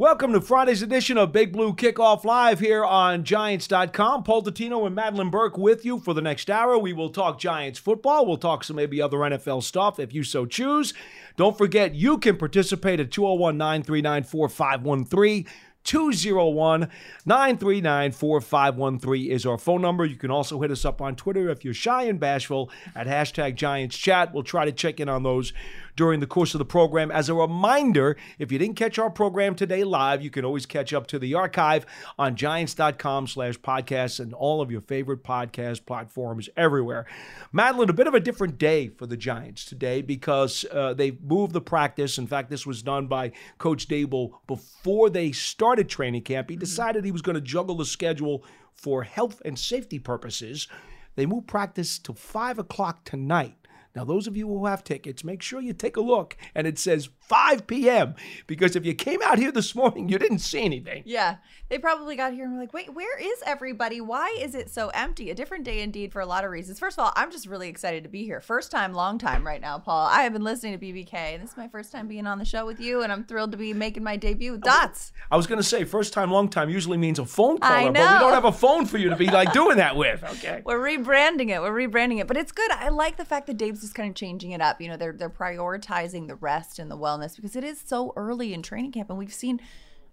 Welcome to Friday's edition of Big Blue Kickoff Live here on Giants.com. Paul Dottino and Madelyn Burke with you for the next hour. We will talk Giants football. We'll talk some maybe other NFL stuff if you so choose. Don't forget, you can participate at 201 939 4513. 201 939 4513 is our phone number. You can also hit us up on Twitter if you're shy and bashful at hashtag Giants Chat. We'll try to check in on those during the course of the program. As a reminder, if you didn't catch our program today live, you can always catch up to the archive on giants.com slash podcasts and all of your favorite podcast platforms everywhere. Madelyn, a bit of a different day for the Giants today because uh, they moved the practice. In fact, this was done by Coach Daboll before they started training camp. He decided he was going to juggle the schedule for health and safety purposes. They moved practice to 5 o'clock tonight. Now, those of you who have tickets, make sure you take a look and it says 5 p.m. because if you came out here this morning, you didn't see anything. Yeah, they probably got here and were like, wait, where is everybody? Why is it so empty? A different day indeed for a lot of reasons. First of all, I'm just really excited to be here. First time, long time right now, Paul. I have been listening to BBK, and this is my first time being on the show with you, and I'm thrilled to be making my debut with Dots. I was going to say, first time, long time usually means a phone caller, I but we don't have a phone for you to be like doing that with. Okay. We're rebranding it. We're rebranding it, but it's good. I like the fact that Dave's just kind of changing it up. You know, they're they're prioritizing the rest and the wellness because it is so early in training camp, and we've seen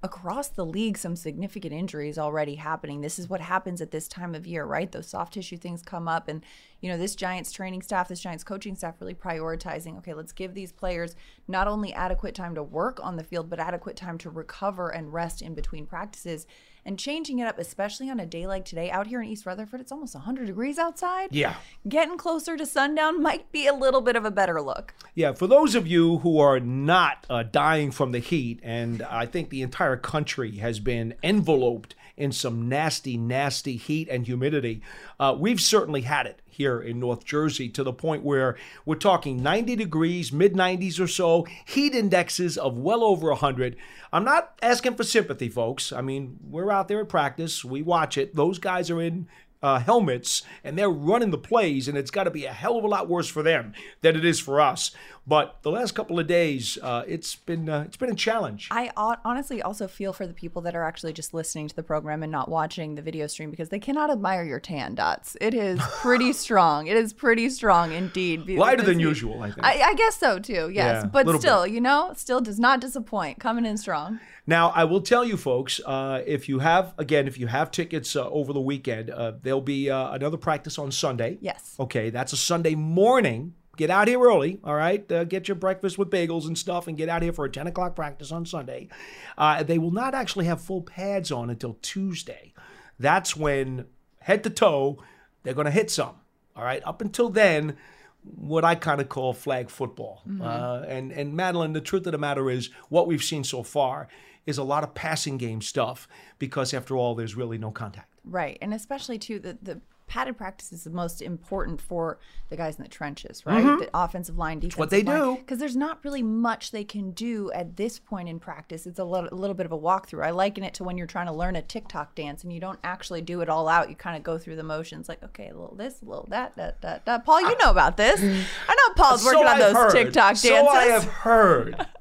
across the league some significant injuries already happening. This is what happens at this time of year, right? Those soft tissue things come up, and you know, this Giants training staff, this Giants coaching staff, really prioritizing. Okay, let's give these players not only adequate time to work on the field, but adequate time to recover and rest in between practices. And changing it up, especially on a day like today, out here in East Rutherford, it's almost 100 degrees outside. Yeah. Getting closer to sundown might be a little bit of a better look. Yeah, for those of you who are not uh, dying from the heat, and I think the entire country has been enveloped in some nasty, nasty heat and humidity, uh, we've certainly had it here in North Jersey to the point where we're talking 90 degrees, mid 90s or so, heat indexes of well over 100. I'm not asking for sympathy, folks. I mean, we're out there at practice, we watch it. Those guys are in uh, helmets and they're running the plays, and it's got to be a hell of a lot worse for them than it is for us. But the last couple of days, uh, it's been uh, it's been a challenge. I honestly also feel for the people that are actually just listening to the program and not watching the video stream because they cannot admire your tan dots. It is pretty strong. It is pretty strong indeed. Lighter than usual, I think. I, I guess so too. Yes, Yeah, but still, you know, still does not disappoint. Coming in strong. Now, I will tell you, folks, uh, if you have, again, if you have tickets uh, over the weekend, uh, there'll be uh, another practice on Sunday. Yes. Okay, that's a Sunday morning. Get out here early, all right? Uh, get your breakfast with bagels and stuff and get out here for a 10 o'clock practice on Sunday. Uh, they will not actually have full pads on until Tuesday. That's when, head to toe, they're going to hit some, all right? Up until then, what I kind of call flag football. Uh, and, and Madelyn, the truth of the matter is, what we've seen so far is a lot of passing game stuff because, after all, there's really no contact. Right. And especially too the the padded practice is the most important for the guys in the trenches, right? The offensive line, defensive Mm-hmm. what they do. Because there's not really much they can do at this point in practice. It's a little, a little bit of a walkthrough. I liken it to when you're trying to learn a TikTok dance and you don't actually do it all out. You kind of go through the motions, like okay, a little this, a little that, that, that, that. Paul, you know about this. I know Paul's working So on I've those heard. TikTok dances. So I have heard.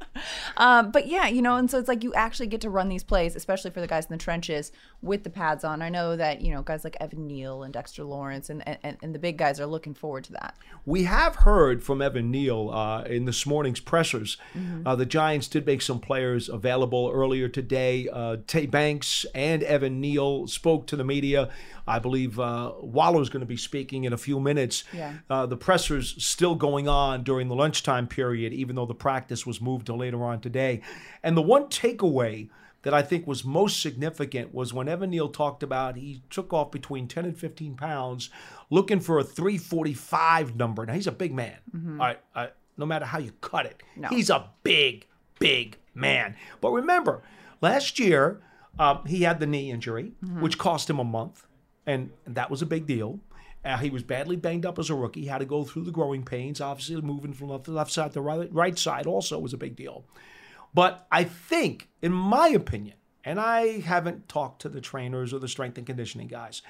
Um, but yeah, you know, and so it's like you actually get to run these plays, especially for the guys in the trenches with the pads on. I know that, you know, guys like Evan Neal and Dexter Lawrence and, and, and the big guys are looking forward to that. We have heard from Evan Neal uh, in this morning's pressers. Mm-hmm. Uh, the Giants did make some players available earlier today. Uh, Tay Banks and Evan Neal spoke to the media. I believe uh, Waller's going to be speaking in a few minutes. Yeah. Uh, the pressers still going on during the lunchtime period, even though the practice was moved to later on today. And the one takeaway that I think was most significant was when Evan Neal talked about he took off between 10 and 15 pounds looking for a 345 number. Now, he's a big man. Uh, no matter how you cut it, No. he's a big, big man. But remember, last year, uh, he had the knee injury, which cost him a month, and that was a big deal. Uh, he was badly banged up as a rookie. Had to go through the growing pains. Obviously, moving from left, left side to right, right side also was a big deal. But I think, in my opinion, and I haven't talked to the trainers or the strength and conditioning guys,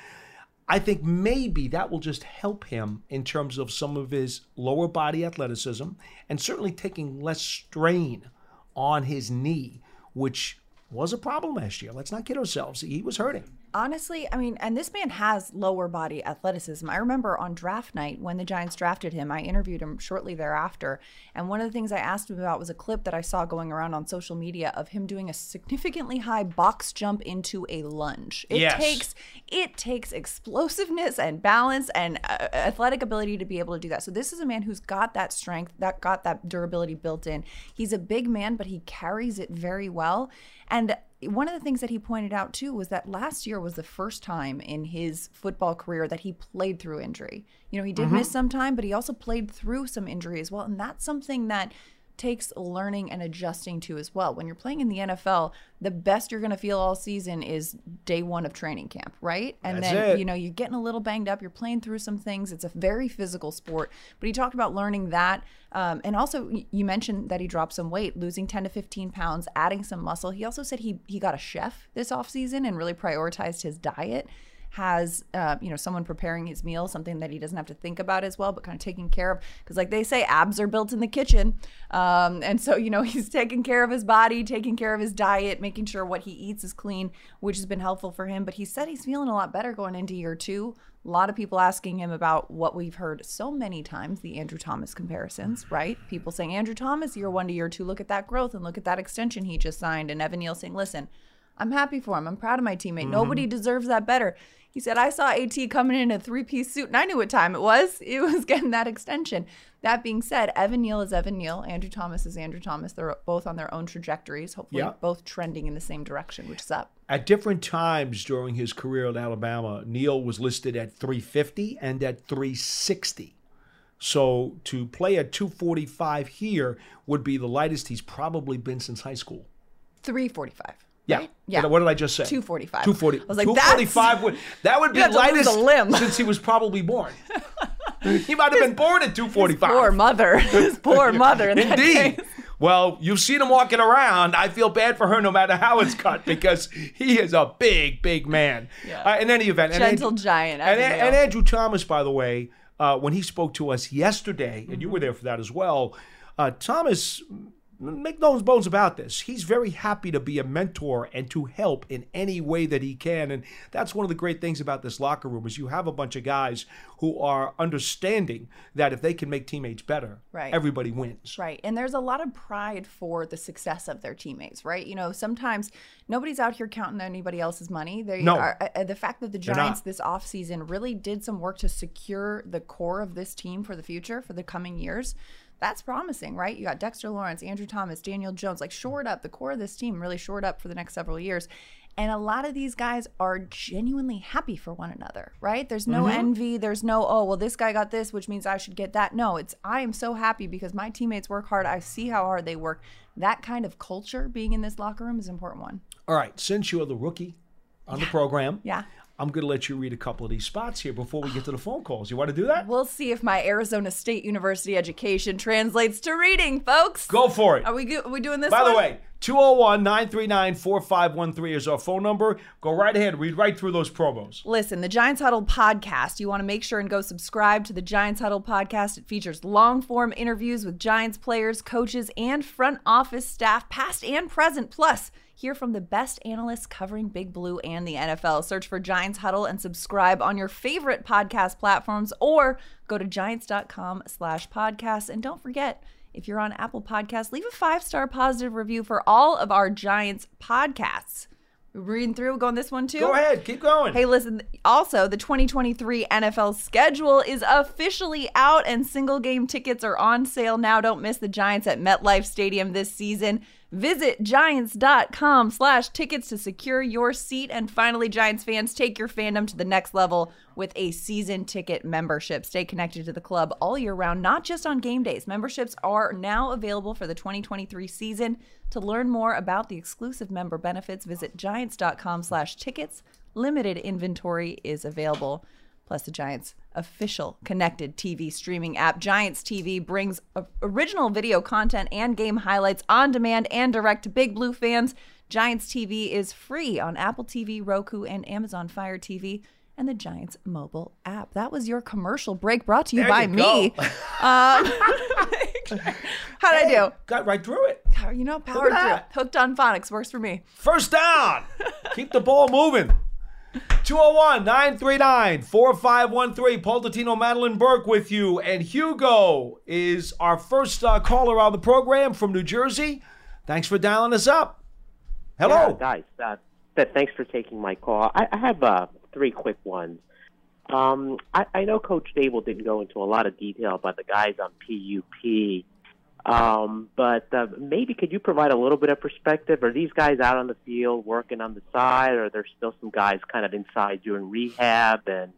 I think maybe that will just help him in terms of some of his lower body athleticism and certainly taking less strain on his knee, which was a problem last year. Let's not kid ourselves. He was hurting. Honestly, I mean, and this man has lower body athleticism. I remember on draft night when the Giants drafted him, I interviewed him shortly thereafter. And one of the things I asked him about was a clip that I saw going around on social media of him doing a significantly high box jump into a lunge. It Yes. takes it takes explosiveness and balance and uh, athletic ability to be able to do that. So this is a man who's got that strength, that got that durability built in. He's a big man, but he carries it very well. And one of the things that he pointed out too was that last year was the first time in his football career that he played through injury. You know, he did mm-hmm. miss some time, but he also played through some injury as well. And that's something that takes learning and adjusting to as well. When you're playing in the NFL, the best you're going to feel all season is day one of training camp, right? And That's then, it. you know, you're getting a little banged up, you're playing through some things. It's a very physical sport. But he talked about learning that. Um, and also, you mentioned that he dropped some weight, losing 10 to 15 pounds, adding some muscle. He also said he, he got a chef this offseason and really prioritized his diet has uh, you know someone preparing his meal something that he doesn't have to think about as well but kind of taking care of because like they say abs are built in the kitchen um, and so you know he's taking care of his body taking care of his diet making sure what he eats is clean which has been helpful for him but he said he's feeling a lot better going into year two a lot of people asking him about what we've heard so many times the Andrew Thomas comparisons, right? People saying, Andrew Thomas, year one to year two, look at that growth and look at that extension he just signed. And Evan Neal saying, listen, I'm happy for him. I'm proud of my teammate. Nobody deserves that better. He said, I saw AT coming in a three piece suit and I knew what time it was. It was getting that extension. That being said, Evan Neal is Evan Neal. Andrew Thomas is Andrew Thomas. They're both on their own trajectories, hopefully Yeah. both trending in the same direction, which is up. At different times during his career at Alabama, Neal was listed at 350 and at 360. So to play at 245 here would be the lightest he's probably been since high school. 345. Yeah. Right? Yeah. What did I just say? 245. 240. I was like, 245 would that would be lightest limb. since he was probably born. he might have been born at 245. Poor mother. His poor mother. Indeed. Well, you've seen him walking around. I feel bad for her no matter how it's cut because he is a big, big man. Yeah. Uh, in any event, and Gentle Andrew- giant, And, and Andrew Thomas, by the way, uh, when he spoke to us yesterday, and Mm-hmm. you were there for that as well, uh, Thomas, make no bones about this. He's very happy to be a mentor and to help in any way that he can. And that's one of the great things about this locker room is you have a bunch of guys who are understanding that if they can make teammates better, Right. everybody wins. Right. And there's a lot of pride for the success of their teammates, right? You know, sometimes nobody's out here counting anybody else's money. They No. are uh, the fact that the Giants this offseason really did some work to secure the core of this team for the future, for the coming years. That's promising, right? You got Dexter Lawrence, Andrew Thomas, Daniel Jones, like shored up the core of this team, really shored up for the next several years. And a lot of these guys are genuinely happy for one another, right? There's no Mm-hmm. envy. There's no, oh, well, this guy got this, which means I should get that. No, it's, I am so happy because my teammates work hard. I see how hard they work. That kind of culture being in this locker room is an important one. All right, since you're the rookie on the program, Yeah. I'm going to let you read a couple of these spots here before we get to the phone calls. You want to do that? We'll see if my Arizona State University education translates to reading, folks. Go for it. Are we, go- are we doing this By the way, 201 939 4513 is our phone number. Go right ahead, read right through those promos. Listen, the Giants Huddle podcast, you want to make sure and go subscribe to the Giants Huddle podcast. It features long form interviews with Giants players, coaches, and front office staff, past and present. Plus, hear from the best analysts covering Big Blue and the NFL. Search for Giants Huddle and subscribe on your favorite podcast platforms or go to giants.com slash podcasts. And don't forget, if you're on Apple Podcasts, leave a five star positive review for all of our Giants podcasts. We're reading through, going this one too. Go ahead, keep going. Hey, listen, also, the 2023 NFL schedule is officially out and single game tickets are on sale now. Don't miss the Giants at MetLife Stadium this season. Visit giants.com slash tickets to secure your seat. And finally, Giants fans, take your fandom to the next level with a season ticket membership. Stay connected to the club all year round, not just on game days. Memberships are now available for the 2023 season. To learn more about the exclusive member benefits, visit giants.com slash tickets. Limited inventory is available. Plus the Giants' official connected TV streaming app. Giants TV brings original video content and game highlights on demand and direct to Big Blue fans. Giants TV is free on Apple TV, Roku, and Amazon Fire TV. And the Giants mobile app. That was your commercial break brought to you There by you me. Um, how did I do? Got right through it. You know, power through. Hooked on phonics works for me. First down. Keep the ball moving. 201 939 4513. Paul Dottino, Madelyn Burke with you. And Hugo is our first uh, caller on the program from New Jersey. Thanks for dialing us up. Hello. Yeah, guys. Uh, thanks for taking my call. I, I have uh, three quick ones. Um, I, I know Coach Daboll didn't go into a lot of detail about the guys on PUP, um, but uh, maybe could you provide a little bit of perspective? Are these guys out on the field working on the side, or are there still some guys kind of inside doing rehab? And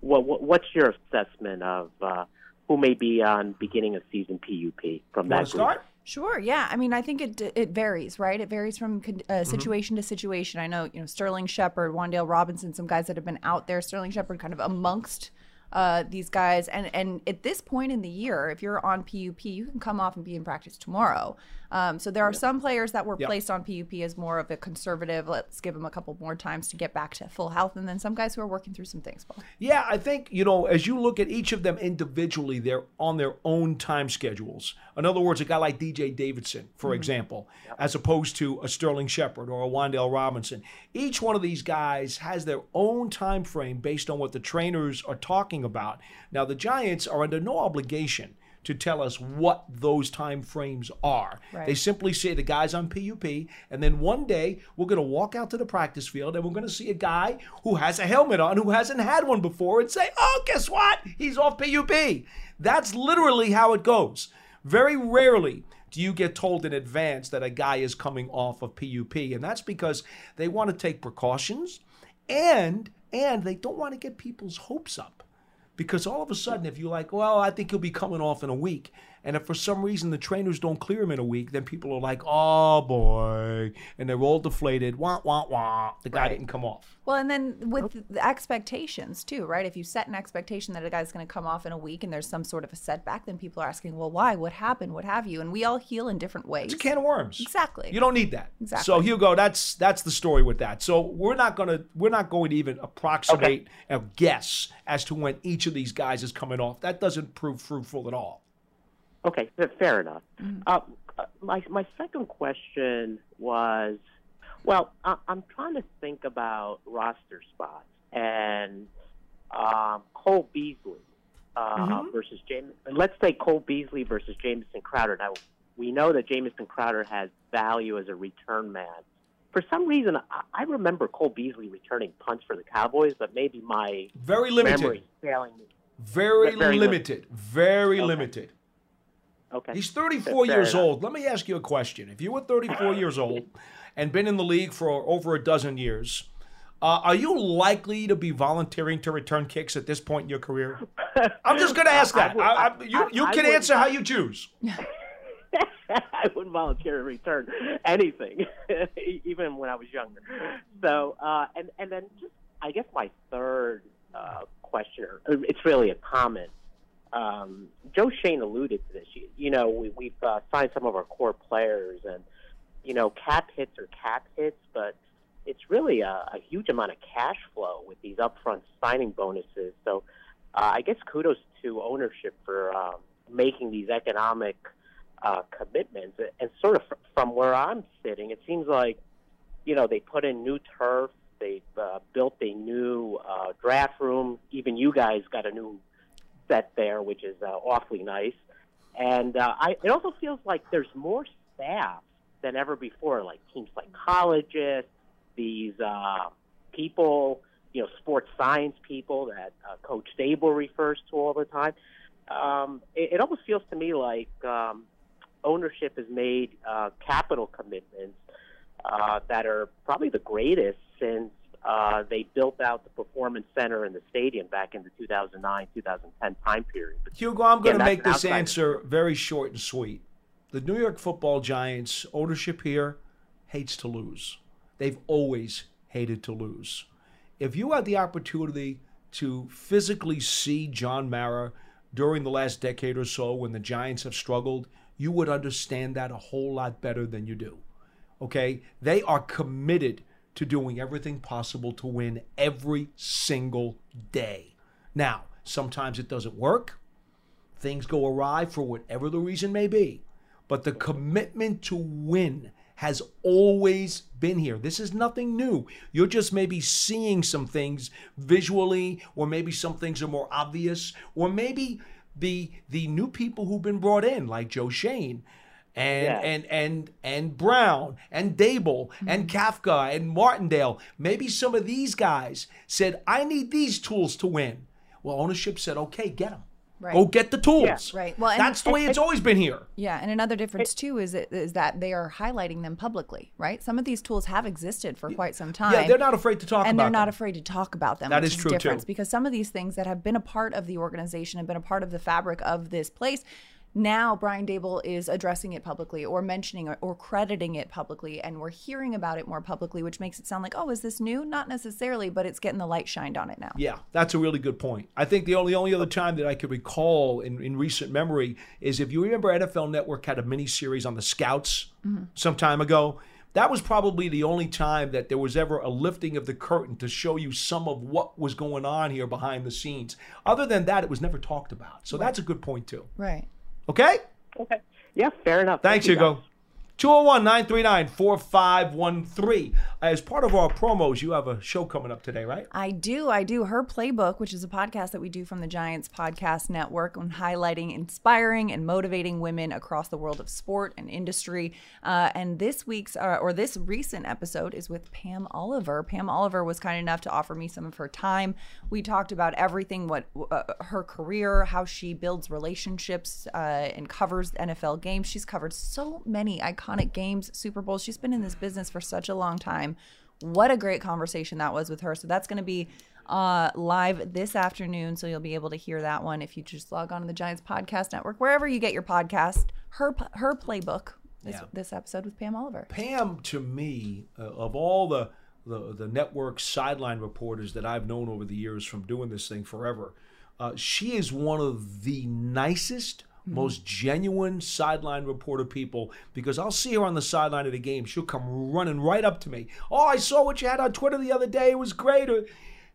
what, what what's your assessment of uh, who may be on beginning of season PUP from that to group? start? Sure. Yeah. I mean, I think it it varies, right? It varies from con- uh, Mm-hmm. situation to situation. I know, you know, Sterling Shepard, Wan'Dale Robinson, some guys that have been out there. Sterling Shepard, kind of amongst uh, these guys, and and at this point in the year, if you're on PUP, you can come off and be in practice tomorrow. Um, so there are some players that were Yep. placed on PUP as more of a conservative. Let's give them a couple more times to get back to full health, and then some guys who are working through some things. Paul. Yeah, I think, you know, as you look at each of them individually, they're on their own time schedules. In other words, a guy like DJ Davidson, for example, as opposed to a Sterling Shepard or a Wan'Dale Robinson. Each one of these guys has their own time frame based on what the trainers are talking about. Now, the Giants are under no obligation to tell us what those time frames are. Right. They simply say the guy's on PUP, and then one day we're going to walk out to the practice field and we're going to see a guy who has a helmet on who hasn't had one before and say, oh, guess what? He's off PUP. That's literally how it goes. Very rarely do you get told in advance that a guy is coming off of PUP, and that's because they want to take precautions and and they don't want to get people's hopes up. Because all of a sudden, if you're like, well, I think he'll be coming off in a week, and if for some reason the trainers don't clear him in a week, then people are like, oh boy, and they're all deflated. Wah wah wah. The guy didn't come off. Well, and then with the expectations too, right? If you set an expectation that a guy's going to come off in a week and there's some sort of a setback, then people are asking, well, why? What happened? What have you? And we all heal in different ways. It's a can of worms. Exactly. You don't need that. Exactly. So Hugo, that's that's the story with that. So we're not gonna we're not going to even approximate a guess as to when each of these guys is coming off. That doesn't prove fruitful at all. Okay, fair enough. Uh, uh, my my second question was, well, I, I'm trying to think about roster spots and um, Cole Beasley uh, versus James. Let's say Cole Beasley versus Jamison Crowder. Now we know that Jamison Crowder has value as a return man. For some reason, I, I remember Cole Beasley returning punts for the Cowboys, but maybe my Very limited. memory is failing me. Very, Very limited. Very limited. Okay, He's 34 Fair years enough. old. Let me ask you a question. If you were 34 years old and been in the league for over a dozen years, uh, are you likely to be volunteering to return kicks at this point in your career? I'm just going to ask that. would- I, I, you you I can would- answer how you choose. I wouldn't volunteer to return anything, even when I was younger. So, uh, and and then just I guess my third uh, question, it's really a comment. Um, Joe Schoen alluded to this. You, you know, we, we've uh, signed some of our core players, and you know, cap hits are cap hits, but it's really a, a huge amount of cash flow with these upfront signing bonuses. So, uh, I guess kudos to ownership for um, making these economic uh, commitments. And sort of fr- from where I'm sitting, it seems like, you know, they put in new turf, they uh, built a new uh, draft room. Even you guys got a new set there, which is uh, awfully nice. And uh, I, it also feels like there's more staff than ever before, like team psychologists, these uh, people, you know, sports science people that uh, Coach Daboll refers to all the time. Um, it, it almost feels to me like um, ownership has made uh, capital commitments uh, that are probably the greatest since uh, they built out the performance center and the stadium back in the 2009 2010 time period. Hugo, I'm going to make this answer very short and sweet. The New York football Giants ownership here hates to lose. They've always hated to lose. If you had the opportunity to physically see John Mara during the last decade or so when the Giants have struggled, you would understand that a whole lot better than you do. Okay? They are committed to doing everything possible to win every single day. Now, sometimes it doesn't work. Things go awry for whatever the reason may be. But the commitment to win has always been here. This is nothing new. You're just maybe seeing some things visually, or maybe some things are more obvious, or maybe the the new people who've been brought in, like Joe Schoen, and Yeah. and and and Brown and Daboll and mm-hmm. Kafka and Martindale. Maybe some of these guys said, "I need these tools to win." Well, ownership said, "Okay, get them. Right. Go get the tools." Right. Well, and- that's the way it's always been here. Yeah, and another difference too is it- is that they are highlighting them publicly, right? Some of these tools have existed for quite some time. Yeah, they're not afraid to talk and they're not afraid to talk about them. That is true, too. difference because some of these things that have been a part of the organization and been a part of the fabric of this place. Now Brian Daboll is addressing it publicly or mentioning it or crediting it publicly, and we're hearing about it more publicly, which makes it sound like, oh, is this new? Not necessarily, but it's getting the light shined on it now. Yeah, that's a really good point. I think the only only other time that I could recall in, in recent memory is if you remember NFL Network had a mini series on the scouts mm-hmm. some time ago. That was probably the only time that there was ever a lifting of the curtain to show you some of what was going on here behind the scenes. Other than that, it was never talked about. So that's a good point too. Right. Okay? Okay. Yeah, fair enough. Thanks, Thank you, Hugo. 201 939 4513. As part of our promos, you have a show coming up today, right? I do. I do. Her Playbook, which is a podcast that we do from the Giants Podcast Network on highlighting, inspiring, and motivating women across the world of sport and industry. Uh, and this week's, uh, or this recent episode, is with Pam Oliver. Pam Oliver was kind enough to offer me some of her time. We talked about everything what uh, her career, how she builds relationships uh, and covers NFL games. She's covered so many iconic games, Super Bowls. She's been in this business for such a long time. What a great conversation that was with her. So that's going to be uh, live this afternoon. So you'll be able to hear that one if you just log on to the Giants Podcast Network, wherever you get your podcast. Her her playbook. This, Yeah. this episode with Pam Oliver. Pam, to me, uh, of all the, the the network sideline reporters that I've known over the years from doing this thing forever, uh, she is one of the nicest, most genuine sideline reporter people. Because I'll see her on the sideline of the game, she'll come running right up to me. Oh, I saw what you had on Twitter the other day. It was great.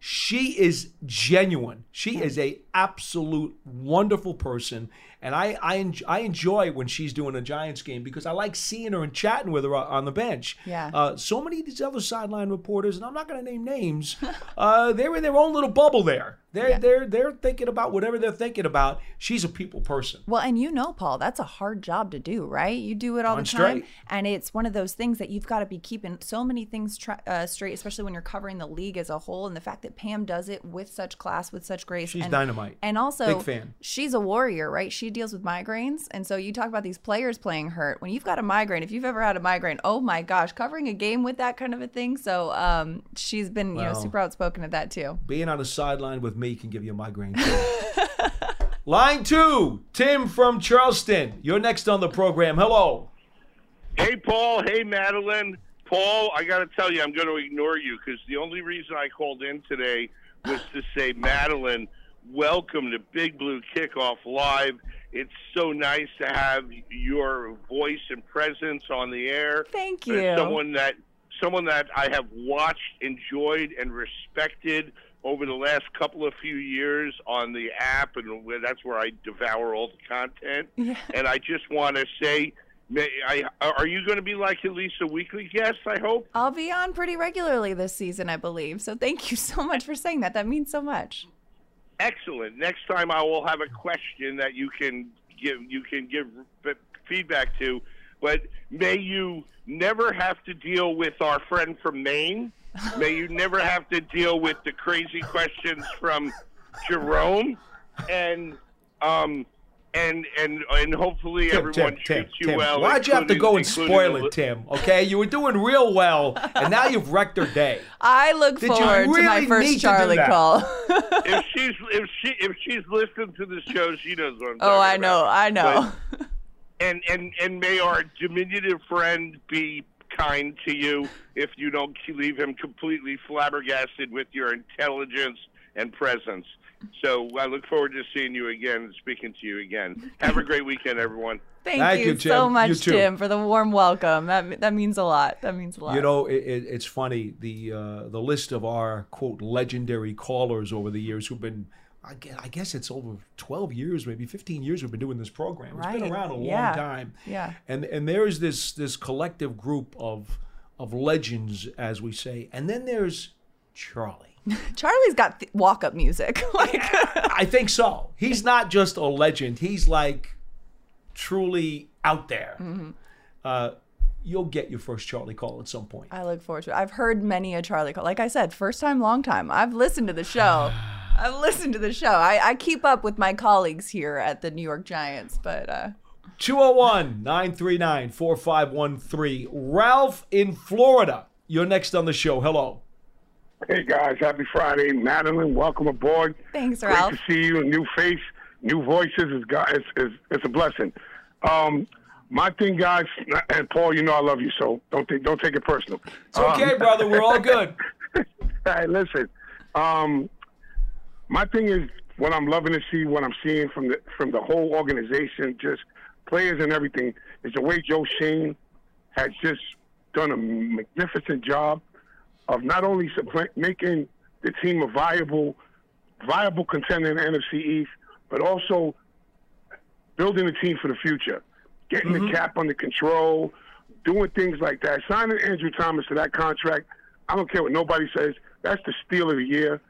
She is genuine. She is a absolute wonderful person, and I I, en- I enjoy when she's doing a Giants game because I like seeing her and chatting with her on- on the bench. Yeah. Uh, so many of these other sideline reporters, and I'm not going to name names, uh, they're in their own little bubble there. They're Yeah. they're they're thinking about whatever they're thinking about. She's a people person. Well, and you know, Paul, that's a hard job to do, right? You do it all Darn the time, straight. and it's one of those things that you've got to be keeping so many things tra- uh, straight, especially when you're covering the league as a whole. And the fact that Pam does it with such class, with such grace, She's and, dynamite. And also, Big fan. she's a warrior, right? She deals with migraines, and so you talk about these players playing hurt. When you've got a migraine, if you've ever had a migraine, oh my gosh, covering a game with that kind of a thing. So um, she's been, you know, super outspoken at that too. Being on the sideline with me can give you a migraine. Line two, Tim from Charleston. You're next on the program. Hello. Hey, Paul. Hey, Madelyn. Paul, I got to tell you, I'm going to ignore you because the only reason I called in today was to say, Madelyn, welcome to Big Blue Kickoff Live. It's so nice to have your voice and presence on the air. Thank As you. Someone that someone that I have watched, enjoyed, and respected over the last couple of few years on the app, and where- that's where I devour all the content. Yeah. And I just want to say, may I, are you going to be like at least a weekly guest? I hope. I'll be on pretty regularly this season, I believe. So thank you so much for saying that. That means so much. Excellent. Next time I will have a question that you can give you can give feedback to, but may you never have to deal with our friend from Maine. May you never have to deal with the crazy questions from Jerome, and um and and and hopefully Tim, everyone Tim, Tim, treats you Tim. well. Why'd you have to go and spoil it, Tim? Okay, you were doing real well, and now you've wrecked her day. I look Did you forward to my first need to do Charlie call. if she's if she if she's listening to the show, she knows what I'm oh, I know, about. I know. and and and may our diminutive friend be kind to you if you don't leave him completely flabbergasted with your intelligence and presence. So I look forward to seeing you again and speaking to you again. Have a great weekend, everyone. Thank, Thank you, you, so much, too. Tim, for the warm welcome. That that means a lot. That means a lot. You know, it, it, it's funny the uh, the list of our quote legendary callers over the years who've been. I guess, I guess it's over 12 years, maybe 15 years we've been doing this program. It's been around a long Yeah. time. Yeah. And and there is this this collective group of of legends, as we say. And then there's Charlie. Charlie's got th- walk up music. like, I think so. He's not just a legend. He's like truly out there. Mm-hmm. Uh, you'll get your first Charlie call at some point. I look forward to it. I've heard many a Charlie call. Like I said, first time, long time. I've listened to the show. I've listened to the show. I, I keep up with my colleagues here at the New York Giants, but uh, 201 939 4513. Ralph in Florida. You're next on the show. Hello. Hey guys, happy Friday. Madelyn, welcome aboard. thanks, Great Ralph. to see you. A new face, new voices is God is is it's a blessing. Um my thing, guys, and Paul, you know I love you, so don't take don't take it personal. It's okay, brother. We're all good. Hey, listen. Um, my thing is what I'm loving to see, what I'm seeing from the from the whole organization, just players and everything, is the way Joe Schoen has just done a magnificent job of not only making the team a viable, viable contender in the NFC East, but also building a team for the future, getting the mm-hmm. cap under control, doing things like that. Signing Andrew Thomas to that contract, I don't care what nobody says. That's the steal of the year.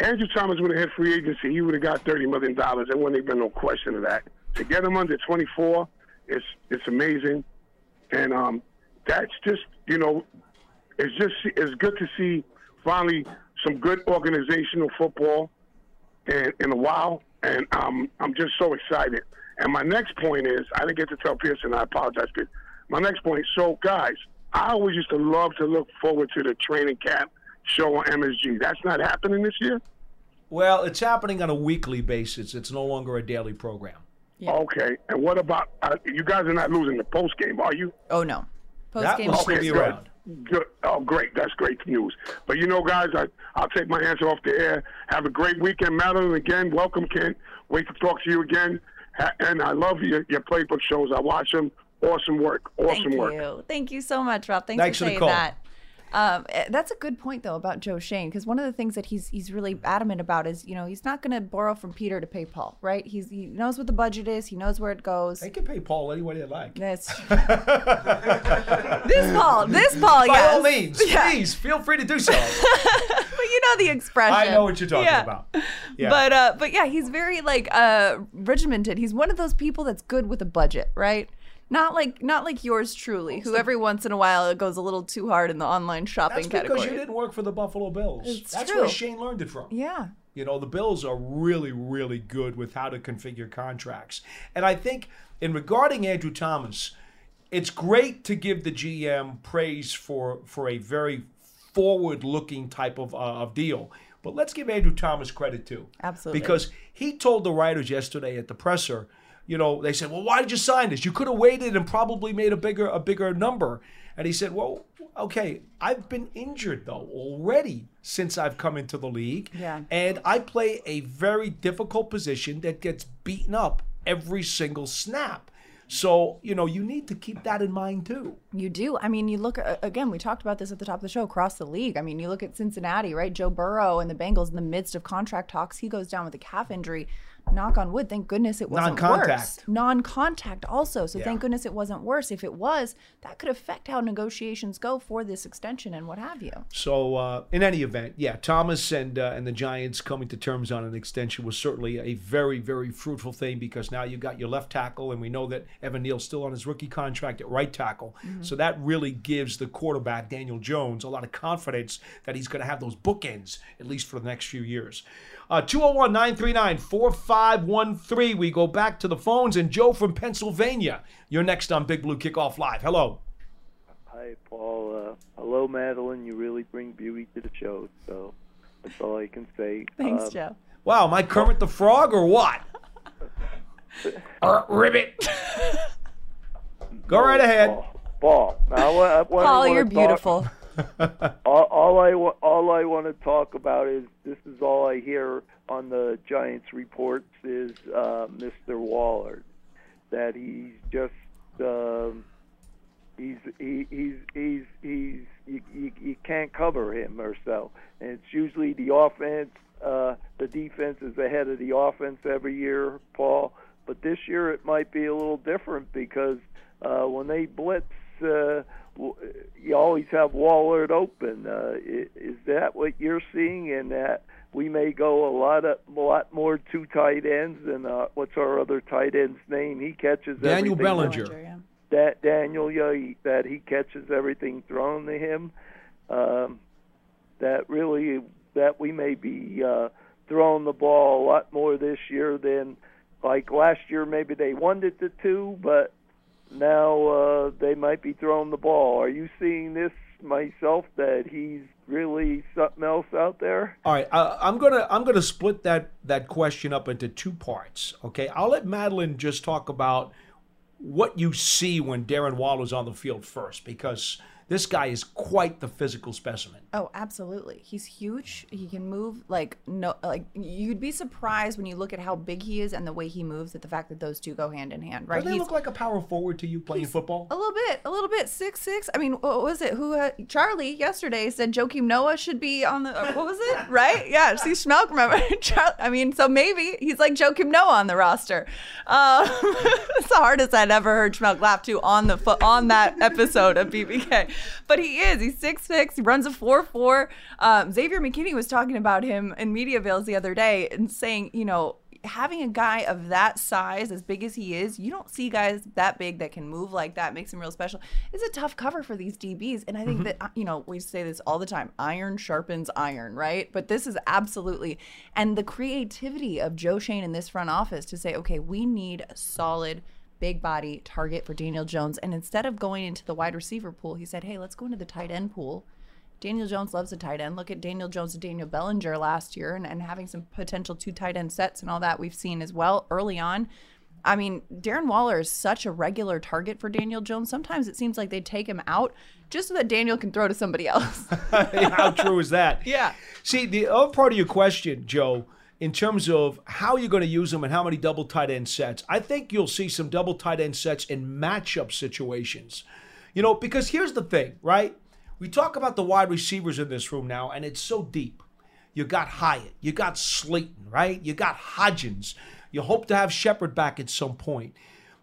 Andrew Thomas would have hit free agency. He would have got thirty million dollars. There wouldn't have been no question of that. To get him under twenty four, it's it's amazing, and um, that's just you know, it's just it's good to see finally some good organizational football in, in a while, and um, I'm just so excited. And my next point is, I didn't get to tell Pearson. I apologize, but my next point. So, guys, I always used to love to look forward to the training camp show on MSG. That's not happening this year. Well, it's happening on a weekly basis. It's no longer a daily program. Okay. And what about uh, you guys are not losing the post game, are you? Oh no, post That game. will still be around. Good. Oh, great. That's great news. But you know, guys, I, I'll take my answer off the air. Have a great weekend, Madelyn. Again, welcome, Kent. Wait to talk to you again. And I love your, your playbook shows. I watch them. Awesome work. Awesome Thank work. Thank you. Thank you so much, Rob. Thanks, Thanks for for saying that. Um, eh, that's a good point though about Joe Schoen because one of the things that he's he's really adamant about is you know he's not going to borrow from Peter to pay Paul, right? He's he knows what the budget is, he knows where it goes. They can pay Paul any way they like. This this Paul, this Paul, By yes. all means, Yeah. please feel free to do so. But you know the expression. I know what you're talking Yeah. about. Yeah. But uh, but yeah, he's very like uh regimented. He's one of those people that's good with a budget, right? Not like not like yours truly, who every once in a while it goes a little too hard in the online shopping That's because category. you didn't work for the Buffalo Bills. It's That's true. where Schoen learned it from. Yeah. You know, the Bills are really, really good with how to configure contracts. And I think in regarding Andrew Thomas, it's great to give the GM praise for for a very forward-looking type of uh, of deal. But let's give Andrew Thomas credit too. Absolutely. Because he told the writers yesterday at the presser, you know, they said, "Well, why did you sign this? You could have waited and probably made a bigger a bigger number." And he said, "Well, okay, I've been injured though already since I've come into the league, Yeah. and I play a very difficult position that gets beaten up every single snap. So, you know, you need to keep that in mind too. You do. I mean, you look again, we talked about this at the top of the show across the league. I mean, you look at Cincinnati, right? Joe Burrow and the Bengals in the midst of contract talks. He goes down with a calf injury. Knock on wood. Thank goodness it wasn't Non-contact. worse. Non-contact also. So Yeah. thank goodness it wasn't worse. If it was, that could affect how negotiations go for this extension and what have you. So, uh, in any event, yeah, Thomas and uh, and the Giants coming to terms on an extension was certainly a very, very fruitful thing because now you've got your left tackle, and we know that Evan Neal's still on his rookie contract at right tackle. So that really gives the quarterback Daniel Jones a lot of confidence that he's going to have those bookends at least for the next few years. Uh, 201 939 4513. We go back to the phones, and Joe from Pennsylvania. You're next on Big Blue Kickoff Live. Hello. Hi, Paul. Uh, hello, Madelyn. You really bring beauty to the show, so that's all I can say. Thanks, Um, Joe. Wow, am I Kermit the Frog or what? Uh, ribbit. Go right ahead. Paul. Paul. Now, I, wa- I Paul, wanna you're talk- beautiful. all, all I all I want to talk about is this is all I hear on the Giants reports is uh, Mr. Waller that he's just um, he's he, he's he's he's you, you, you can't cover him or so, and it's usually the offense. Uh, the defense is ahead of the offense every year, Paul. But this year it might be a little different because uh, when they blitz, uh, you always have Waller open. Uh, i- is that what you're seeing? In that we may go a lot of a lot more two tight ends than uh, what's our other tight end's name? He catches Daniel everything. Bellinger. That Daniel, yeah, he, that he catches everything thrown to him. Um, that really that we may be uh, throwing the ball a lot more this year than like last year. Maybe they wanted the two, but now uh, they might be throwing the ball. Are you seeing this myself that he's really something else out there? All right, I'm gonna I'm gonna split that that question up into two parts. Okay, I'll let Madelyn just talk about what you see when Darren Waller's on the field first, because this guy is quite the physical specimen. Oh, absolutely. He's huge. He can move like no like you'd be surprised when you look at how big he is and the way he moves at the fact that those two go hand in hand, right? Doesn't he He's look like a power forward to you playing football? a little bit, a little bit, six six. I mean, what was it? Who uh, Charlie yesterday said Joakim Noah should be on the. uh, What was it? Right? Yeah. See, Schmeelk, remember? Charlie, I mean, so maybe he's like Joakim Noah on the roster. Uh, it's the hardest I'd ever heard Schmeelk laugh to on the fo- on that episode of BBK. But he is. He's six six. He runs a four four. Um, Xavier McKinney was talking about him in media avails the other day and saying, you know, having a guy of that size, as big as he is, you don't see guys that big that can move like that, makes him real special. It's a tough cover for these DBs. And I think Mhm. that, uh, you know, we say this all the time iron sharpens iron, right? But this is absolutely, and the creativity of Joe Schoen in this front office to say, okay, we need a solid, big body target for Daniel Jones. And instead of going into the wide receiver pool, he said, hey, let's go into the tight end pool. Daniel Jones loves a tight end. Look at Daniel Jones and Daniel Bellinger last year and, and having some potential two tight end sets and all that we've seen as well early on. I mean, Darren Waller is such a regular target for Daniel Jones. Sometimes it seems like they take him out just so that Daniel can throw to somebody else. How true is that? Yeah. See, the other part of your question, Joe, in terms of how you're going to use them and how many double tight end sets, I think you'll see some double tight end sets in matchup situations. You know, because here's the thing, right? We talk about the wide receivers in this room now, and it's so deep. You got Hyatt, you got Slayton, right? You got Hodgins. You hope to have Shepard back at some point.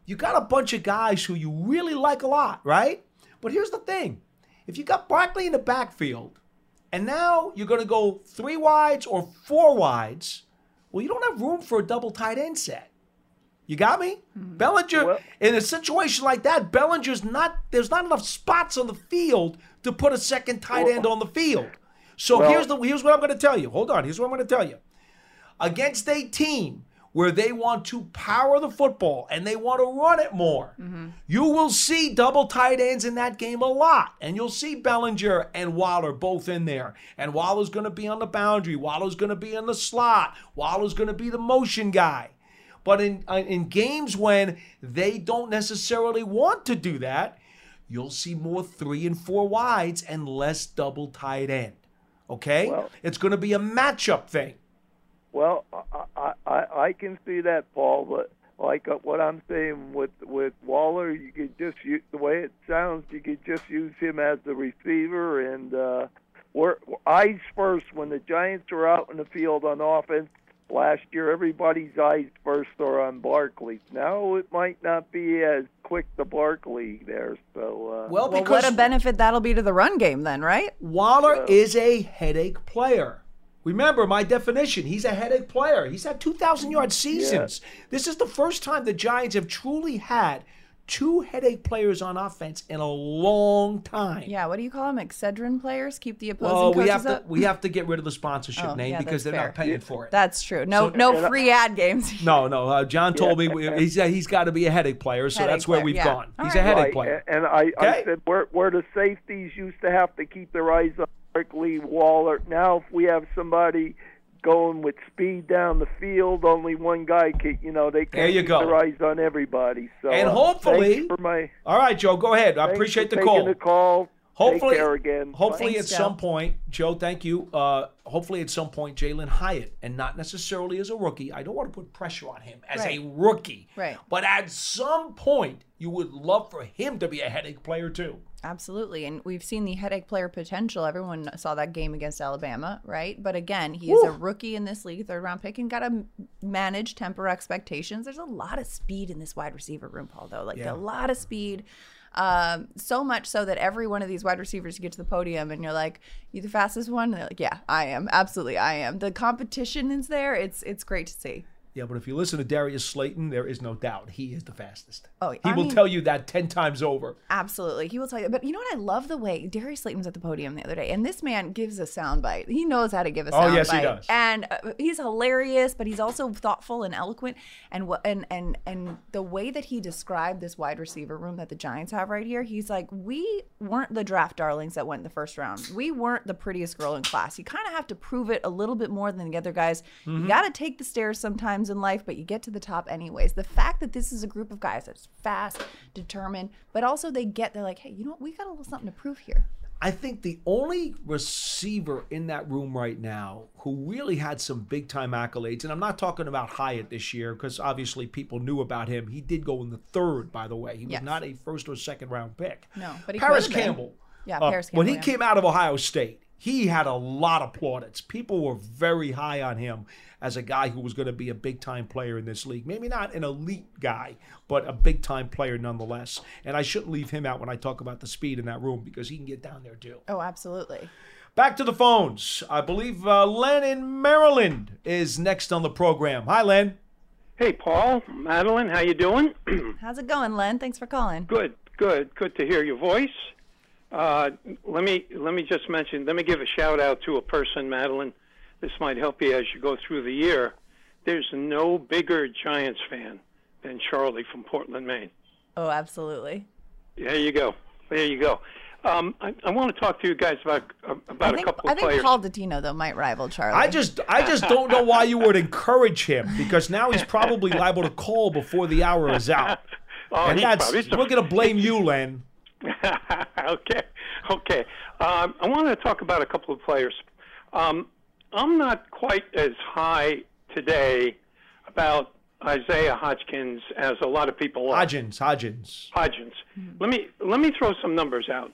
You got a bunch of guys who you really like a lot, right? But here's the thing if you got Barkley in the backfield, and now you're going to go three wides or four wides, well, you don't have room for a double tight end set. You got me? Mm-hmm. Bellinger, in a situation like that, Bellinger's not, there's not enough spots on the field to put a second tight end on the field. So Well- here's the here's what I'm going to tell you. Hold on. Here's what I'm going to tell you. Against a team where they want to power the football and they want to run it more, you will see double tight ends in that game a lot. And you'll see Bellinger and Waller both in there. And Waller's going to be on the boundary. Waller's going to be in the slot. Waller's going to be the motion guy. But in uh, in games when they don't necessarily want to do that, you'll see more three and four wides and less double tight end. Okay? it's going to be a matchup thing. Well, I, I I I can see that, Paul. But like uh, what I'm saying with with Waller, you could just use the way it sounds. You could just use him as the receiver and uh, we're, eyes first. When the Giants were out in the field on offense last year, everybody's eyes first are on Barkley. Now it might not be as quick to Barkley there. So uh, Well, well, what a benefit that'll be to the run game then, right? Waller is a headache player. Remember my definition. He's a headache player. He's had 2,000 yard seasons. This is the first time the Giants have truly had two headache players on offense in a long time. Yeah, what do you call them? Excedrin players? Keep the opposing Well, we coaches have to up? we have to get rid of the sponsorship Oh, name yeah, because they're that's not fair. paying for it. That's true. No, So- no free ad games. No, no. Uh, John told me we, he's he's got to be a headache player, so Headache that's where player, we've yeah. gone. All He's right. a headache Right, player. And I, I Okay? said where where the safeties used to have to keep their eyes on Barkley, Waller. Now if we have somebody going with speed down the field, only one guy can. You know they There can't you keep go. their eyes on everybody. So and uh, hopefully, thanks for my all right, Joe, go ahead. I appreciate for the taking call. The call. Hopefully, Take care again. hopefully Thanks, at Joe. some point, Joe. Thank you. Uh, hopefully at some point, Jalen Hyatt, and not necessarily as a rookie. I don't want to put pressure on him as Right. a rookie, Right. But at some point, you would love for him to be a headache player too. Absolutely. And we've seen the headache player potential. Everyone saw that game against Alabama, right? But again, he is a rookie in this league, third round pick, and got to manage, temper expectations. There's a lot of speed in this wide receiver room, Paul, though. Like Yeah. a lot of speed. Um, so much so that every one of these wide receivers get to the podium and you're like, You the fastest one? And they're like, Yeah, I am. Absolutely I am. The competition is there. It's it's great to see. Yeah, but if you listen to Darius Slayton, there is no doubt he is the fastest. Oh, he I will mean- tell you that ten times over. Absolutely. He will tell you. But you know what? I love the way Darius Slayton was at the podium the other day, and this man gives a soundbite. He knows how to give a Oh, soundbite. yes, he does. And uh, he's hilarious, but he's also thoughtful and eloquent. And what and and and the way that he described this wide receiver room that the Giants have right here, he's like, we weren't the draft darlings that went in the first round. We weren't the prettiest girl in class. You kind of have to prove it a little bit more than the other guys. Mm-hmm. You got to take the stairs sometimes in life, but you get to the top anyways. The fact that this is a group of guys that's fast, determined, but also they get, they're like, hey, you know what? We got a little something to prove here. I think the only receiver in that room right now who really had some big time accolades, and I'm not talking about Hyatt this year because obviously people knew about him. He did go in the third, by the way. He was not a first or second round pick. No, but he Parris. Campbell. Yeah, uh, Parris When he yeah. came out of Ohio State, he had a lot of plaudits. People were very high on him as a guy who was going to be a big time player in this league. Maybe not an elite guy, but a big time player nonetheless. And I shouldn't leave him out when I talk about the speed in that room because he can get down there too. Oh, absolutely. Back to the phones. I believe uh, Len in Maryland is next on the program. Hi, Len. Hey, Paul, Madelyn, how you doing? How's it going, Len? Thanks for calling. good, good, good to hear your voice. Uh, let me let me just mention. Let me give a shout out to a person, Madelyn. This might help you as you go through the year. There's no bigger Giants fan than Charlie from Portland, Maine. Oh, absolutely. There you go. There you go. Um, I, I want to talk to you guys about about I a think, couple I think players. Paul Dottino, though, might rival Charlie. I just, I just don't know why you would encourage him because now he's probably liable to call before the hour is out. Oh, and he's that's probably- we're going to blame you, Len. okay, okay. Um, I want to talk about a couple of players. Um, I'm not quite as high today about Isaiah Hodgkins as a lot of people are. Hodgins, Hodgins. Hodgins. Let me let me throw some numbers out.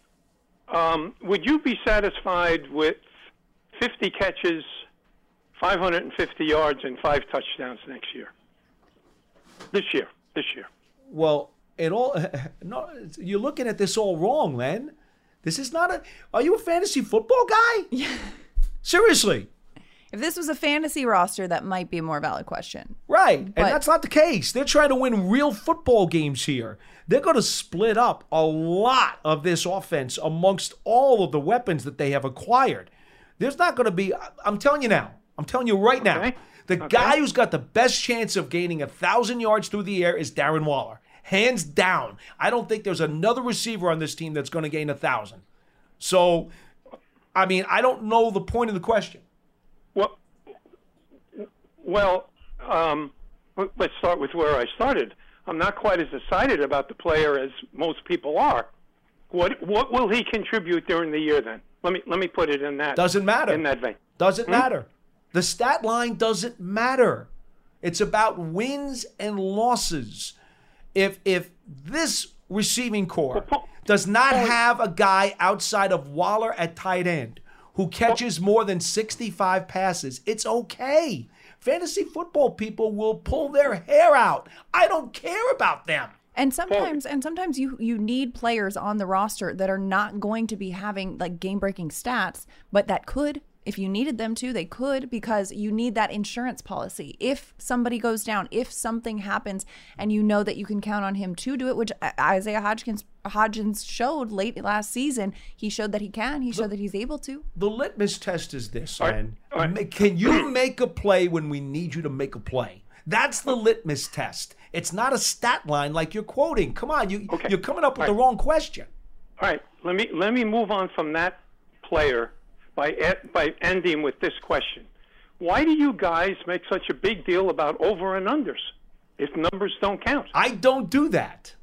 Um, would you be satisfied with 50 catches, 550 yards, and five touchdowns next year? This year. This year. Well, it all no, you're looking at this all wrong, Len. This is not a. Are you a fantasy football guy? Yeah. Seriously, If this was a fantasy roster, that might be a more valid question. right? and that's not the case. They're trying to win real football games here. They're going to split up a lot of this offense amongst all of the weapons that they have acquired. There's not going to be. I'm telling you now. I'm telling you right now. Okay. The guy who's got the best chance of gaining a thousand yards through the air is Darren Waller, hands down. I don't think there's another receiver on this team that's going to gain a thousand. So, I mean, I don't know the point of the question. Well, well, um, let- let's start with where I started. I'm not quite as excited about the player as most people are. What what will he contribute during the year then? Let me let me put it in that Doesn't matter. in that vein. Doesn't Hmm? matter. The stat line doesn't matter. It's about wins and losses. If if this receiving corps does not have a guy outside of Waller at tight end who catches more than 65 passes, it's okay. Fantasy football people will pull their hair out. I don't care about them. And sometimes, and sometimes you you need players on the roster that are not going to be having like game breaking stats, but that could, if you needed them to, they could because you need that insurance policy. If somebody goes down, if something happens, and you know that you can count on him to do it, which Isaiah Hodgkins Hodgins showed late last season, he showed that he can. He showed that he's able to. The litmus test is this, Len. Ma- Can you make a play when we need you to make a play? That's the litmus test. It's not a stat line like you're quoting. Come on, you you're coming up with the wrong question. All right, let me let me move on from that player by by ending with this question: Why do you guys make such a big deal about over and unders if numbers don't count? I don't do that.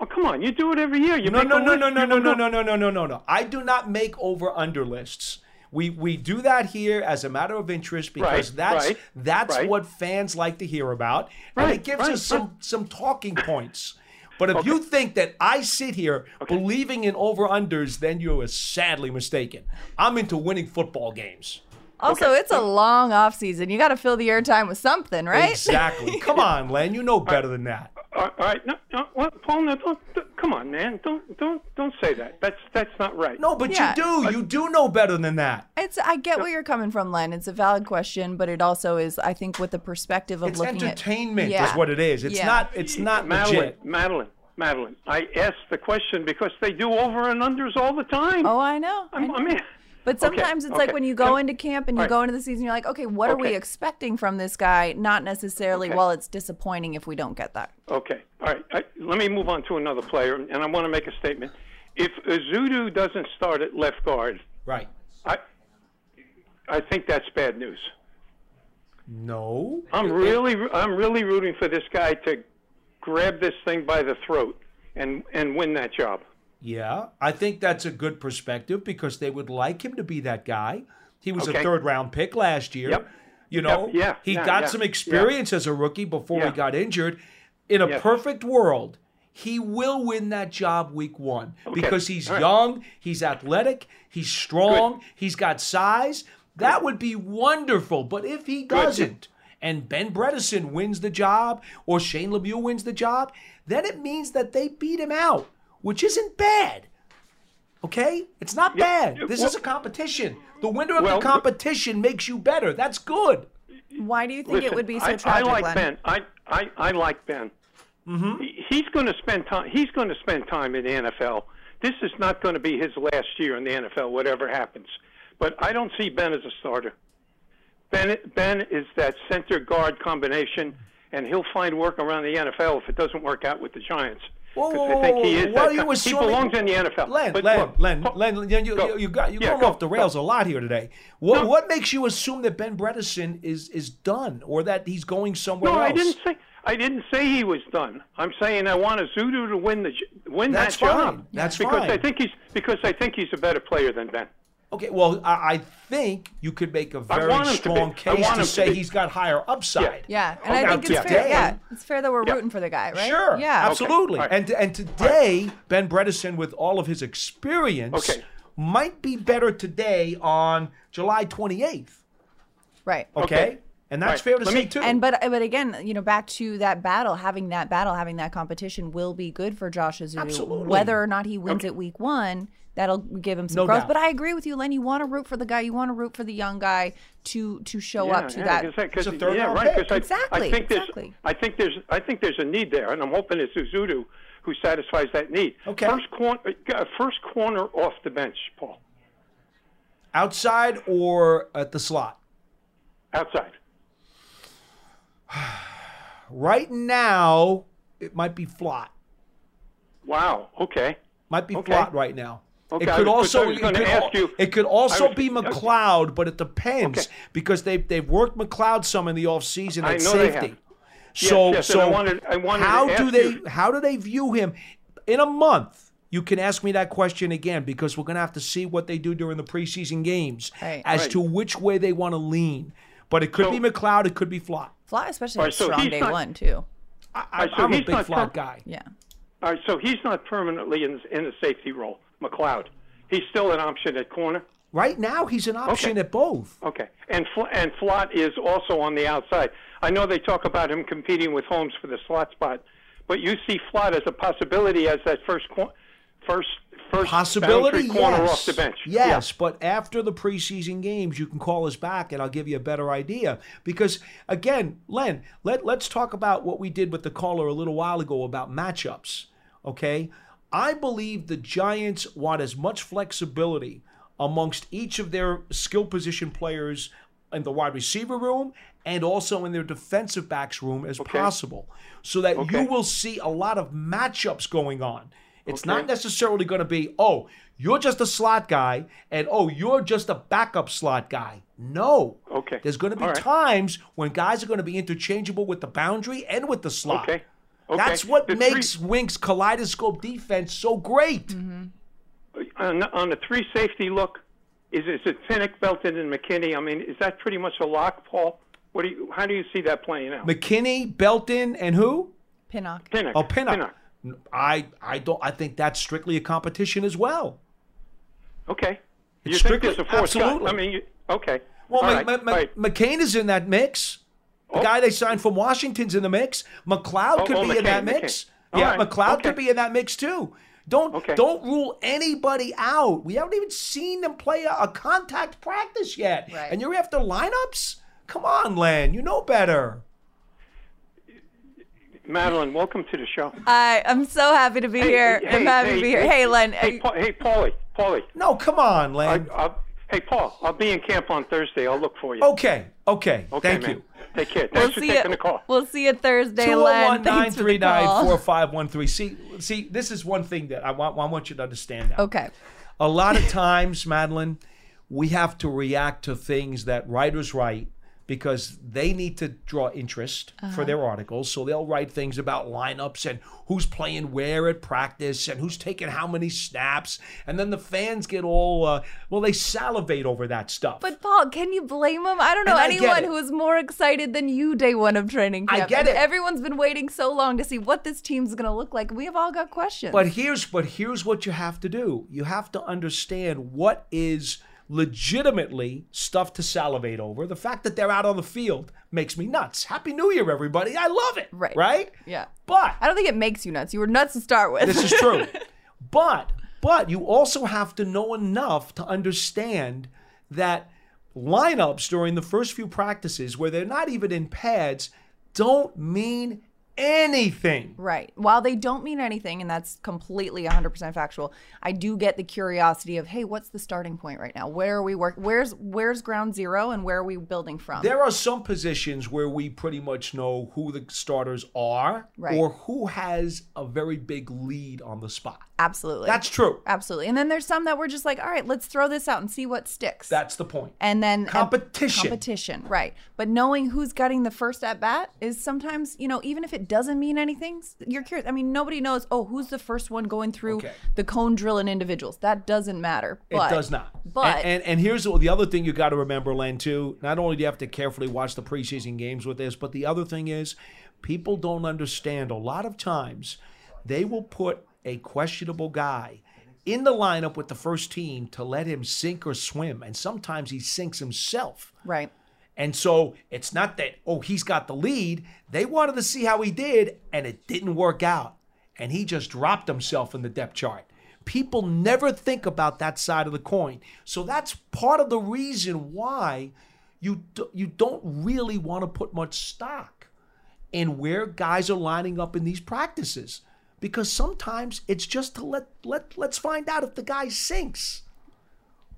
Oh, come on. You do it every year. You no, no, no, no, no, no, no, no, no, no, no, no, no. I do not make over under lists. We we do that here as a matter of interest because Right, that's right, that's right. what fans like to hear about, and Right, it gives right, us some right. some talking points. But if you think that I sit here believing in over unders, then you are sadly mistaken. I'm into winning football games. Also, it's a long off season. You got to fill the airtime with something, right? Exactly. Come on, Len. You know better than that. All right, no, no, what, Paul? No, don't, don't- come on, man. Don't, don't, don't say that. That's, that's not right. No, but Yeah. you do. You do know better than that. It's I get where you're coming from, Len. It's a valid question, but it also is, I think, with the perspective of looking at. It's looking entertainment, at is what it is. It's Yeah. not. It's not Madelyn, legit. Madelyn, Madelyn. I asked the question because they do over and unders all the time. Oh, I know. I, I'm, I mean, But Okay, sometimes it's like when you go Can- into camp and you Right. go into the season, you're like, okay, what are we expecting from this guy? Not necessarily, Okay. well, it's disappointing if we don't get that. Okay. All right. I, let me move on to another player, and I want to make a statement. If Ezeudu doesn't start at left guard, Right. I, I think that's bad news. No. I'm really, I'm really rooting for this guy to grab this thing by the throat and and win that job. Yeah, I think that's a good perspective because they would like him to be that guy. He was a third round pick last year. Yep. You know, Yep, yeah, he yeah, got yeah, some yeah. experience as a rookie before he got injured. In a perfect world, he will win that job week one Okay. because he's right. young, he's athletic, he's strong, he's got size. That would be wonderful. But if he doesn't, and Ben Bredeson wins the job or Shane Lemieux wins the job, then it means that they beat him out, which isn't bad. Okay? It's not Yeah, bad. This well- is a competition. The winner of Well, the competition makes you better. That's good. Why do you think it would be so I, tragic, I like Len? Ben. I, I, I like Ben. Mm-hmm. He's going to spend time. He's going to spend time in the NFL. This is not going to be his last year in the NFL, whatever happens. But I don't see Ben as a starter. Ben, Ben is that center guard combination, and he'll find work around the NFL if it doesn't work out with the Giants. Whoa, 'Cause whoa, I think he whoa, is whoa, what are you assuming? He belongs in the NFL. Len, But Len, look, Len, Paul- Len, you, you, Go. you got you Yeah, going go, off the rails go. a lot here today. What No. what makes you assume that Ben Bredeson is is done or that he's going somewhere No, else? I didn't say. I didn't say he was done. I'm saying I want Ezeudu to win the win That's that job. fine. That's because fine. I think he's because I think he's a better player than Ben. Okay, well, I, I think you could make a very want to strong case to him to say be. he's got higher upside. Yeah, oh, yeah. and Okay. I think it's Now, fair. Yeah, it's fair that we're rooting for the guy, right? Sure. Yeah. Absolutely. All right. And and today, Ben Bredeson, with all of his experience, Okay. might be better today on July 28th. Right. Okay. Okay. And that's Right. fair to Let say me- too. And but but again, you know, back to that battle, having that battle, having that competition will be good for Josh Ezeudu. Absolutely. Whether or not he wins at week one, that'll give him some No growth. doubt. But I agree with you, Len. You want to root for the guy. You want to root for the young guy to to show up to that. 'cause I- 'cause- It's a yeah, right. pick. 'cause I, Exactly, I think there's, exactly. I think there's, I think there's a need there, and I'm hoping it's Ezeudu who satisfies that need. Okay. First corner, uh, first corner off the bench, Paul. Outside or at the slot? Outside. Right now, it might be Flott. Wow. Okay. Might be Okay. Flott right now. Okay, It could also it could, ask al- you- it could also was- be okay. McLeod, but it depends Okay. because they've they've worked McLeod some in the offseason I at safety. So yes, so I wanted- I wanted how do they you- how do they view him in a month? You can ask me that question again because we're gonna have to see what they do during the preseason games Right. as Right. to which way they want to lean. But it could So- be McLeod, it could be Flott. Fly, especially on right, so strong day not- one too. I, All right, so I'm a he's big not per- guy. Yeah. All right, so he's not permanently in in the safety role, McLeod. He's still an option at corner. Right now, he's an option Okay. at both. Okay, and Fl- and Flott is also on the outside. I know they talk about him competing with Holmes for the slot spot, but you see Flott as a possibility as that first cor- first first Possibility, corner yes. off the bench. Yes, but after the preseason games, you can call us back and I'll give you a better idea. Because again, Len, let, let's talk about what we did with the caller a little while ago about matchups. Okay? I believe the Giants want as much flexibility amongst each of their skill position players in the wide receiver room and also in their defensive backs room as possible. So that Okay. you will see a lot of matchups going on. It's Okay. not necessarily going to be, oh, you're just a slot guy, and oh, you're just a backup slot guy. No. Okay. There's going to be right. times when guys are going to be interchangeable with the boundary and with the slot. Okay. Okay. That's what The three- makes Wink's kaleidoscope defense so great. Mm-hmm. on, on the three safety look, is, is it Pinnock, Belton, and McKinney? I mean, is that pretty much a lock, Paul? What do you? How do you see that playing out? McKinney, Belton, and who? Pinnock. Pinnock. Oh, Pinnock. Pinnock. I I don't. I think that's strictly a competition as well. Okay. You It's think strictly- there's a fourth guy? absolutely. I mean, you, okay. Well, All Ma- right, Ma- Ma- all right. McCain is in that mix. The guy they signed from Washington's in the mix. McLeod Oh, could oh, be in that McCain, mix. All yeah, right, McLeod okay. could be in that mix too. Don't don't rule anybody out. We haven't even seen them play a, a contact practice yet, Right. and you're after lineups. Come on, Len, you know better. Madelyn, welcome to the show. I I'm so happy to be here. I'm happy to be here. Hey, Len. Hey, Pa- hey, Paulie. Paulie. No, come on, Len. I, I'll, hey, Paul. I'll be in camp on Thursday. I'll look for you. Okay, okay. Okay, Thank man. you. Take care. We'll Thanks for see taking you. the call. We'll see you Thursday, Len. Thanks for the call. 201-939-4513. See, see, this is one thing that I want, I want you to understand now. Okay. A lot of times, Madelyn, we have to react to things that writers write because they need to draw interest for Uh-huh. their articles. So they'll write things about lineups and who's playing where at practice and who's taking how many snaps. And then the fans get all, uh, well, they salivate over that stuff. But Paul, can you blame them? I don't know And anyone who is more excited than you day one of training camp. I get And it. Everyone's been waiting so long to see what this team's going to look like. We have all got questions. But here's but here's what you have to do. You have to understand what is legitimately stuff to salivate over. The fact that they're out on the field makes me nuts. Happy New Year, everybody. I love it. Right. Right? yeah. But I don't think it makes you nuts. You were nuts to start with. this is true. but but you also have to know enough to understand that lineups during the first few practices where they're not even in pads don't mean anything. Right. While they don't mean anything, and that's completely 100% factual, I do get the curiosity of, hey, what's the starting point right now? Where are we work? Where's where's ground zero, and where are we building from? There are some positions where we pretty much know who the starters are Right. or who has a very big lead on the spot. Absolutely. That's true. Absolutely. And then there's some that we're just like, all right, let's throw this out and see what sticks. That's the point. and then and- Competition. competition, right? But knowing who's getting the first at bat is sometimes, you know, even if it doesn't mean anything, you're curious. I mean, nobody knows. Oh, who's the first one going through Okay. the cone drill and individuals? That doesn't matter. But, it does not. But and, and and here's the other thing you got to remember, Len. Too. Not only do you have to carefully watch the preseason games with this, but the other thing is, people don't understand. A lot of times, they will put a questionable guy in the lineup with the first team to let him sink or swim, and sometimes he sinks himself. right. And so it's not that, oh, he's got the lead. They wanted to see how he did, and it didn't work out. And he just dropped himself in the depth chart. People never think about that side of the coin. So that's part of the reason why you, do, you don't really want to put much stock in where guys are lining up in these practices. Because sometimes it's just to let, let let's find out if the guy sinks.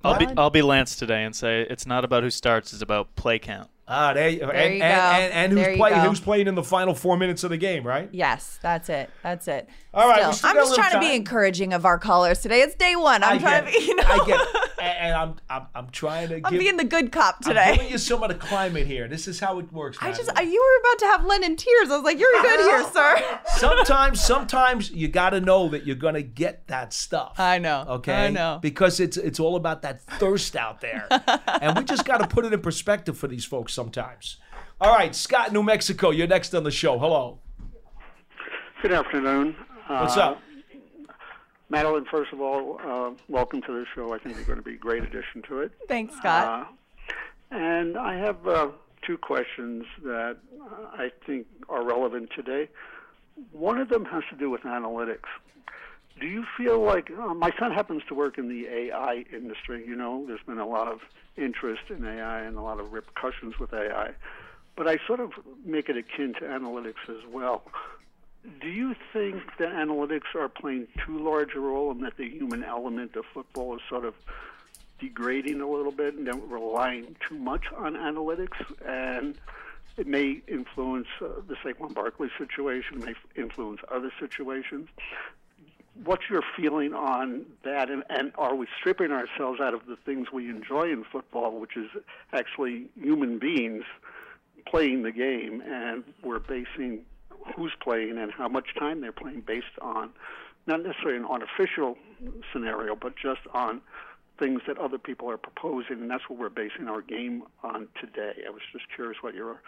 I'll be I'll be Lance today and say it's not about who starts; it's about play count. Ah, there, you, and, There you go. and, and There who's who's playing in the final four minutes of the game, right? Yes, that's it. That's it. All right, I'm just trying to be encouraging of our callers today. It's day one. I'm I trying to be, you know, I get it. And, I'm, I'm I'm trying to I'm give being the good cop today. I'm giving you some of the climate here. This is how it works. I just, I, you were about to have Len in tears. I was like, you're good here, sir. sometimes sometimes you got to know that you're gonna get that stuff. I know. Okay, I know. because it's it's all about that thirst out there, and we just got to put it in perspective for these folks sometimes. All right, Scott, New Mexico, you're next on the show. Hello. Good afternoon. What's Uh, up? Madelyn, first of all, uh, welcome to the show. I think you're going to be a great addition to it. Thanks, Scott. Uh, and I have uh, two questions that uh, I think are relevant today. One of them has to do with analytics. Do you feel like uh, my son happens to work in the AI industry? You know, there's been a lot of interest in AI and a lot of repercussions with AI. But I sort of make it akin to analytics as well. Do you think that analytics are playing too large a role and that the human element of football is sort of degrading a little bit and that relying too much on analytics and it may influence uh, the Saquon Barkley situation, may influence other situations? What's your feeling on that? And, and are we stripping ourselves out of the things we enjoy in football, which is actually human beings playing the game, and we're basing who's playing and how much time they're playing based on not necessarily an artificial scenario, but just on things that other people are proposing, and that's what we're basing our game on today. I was just curious what your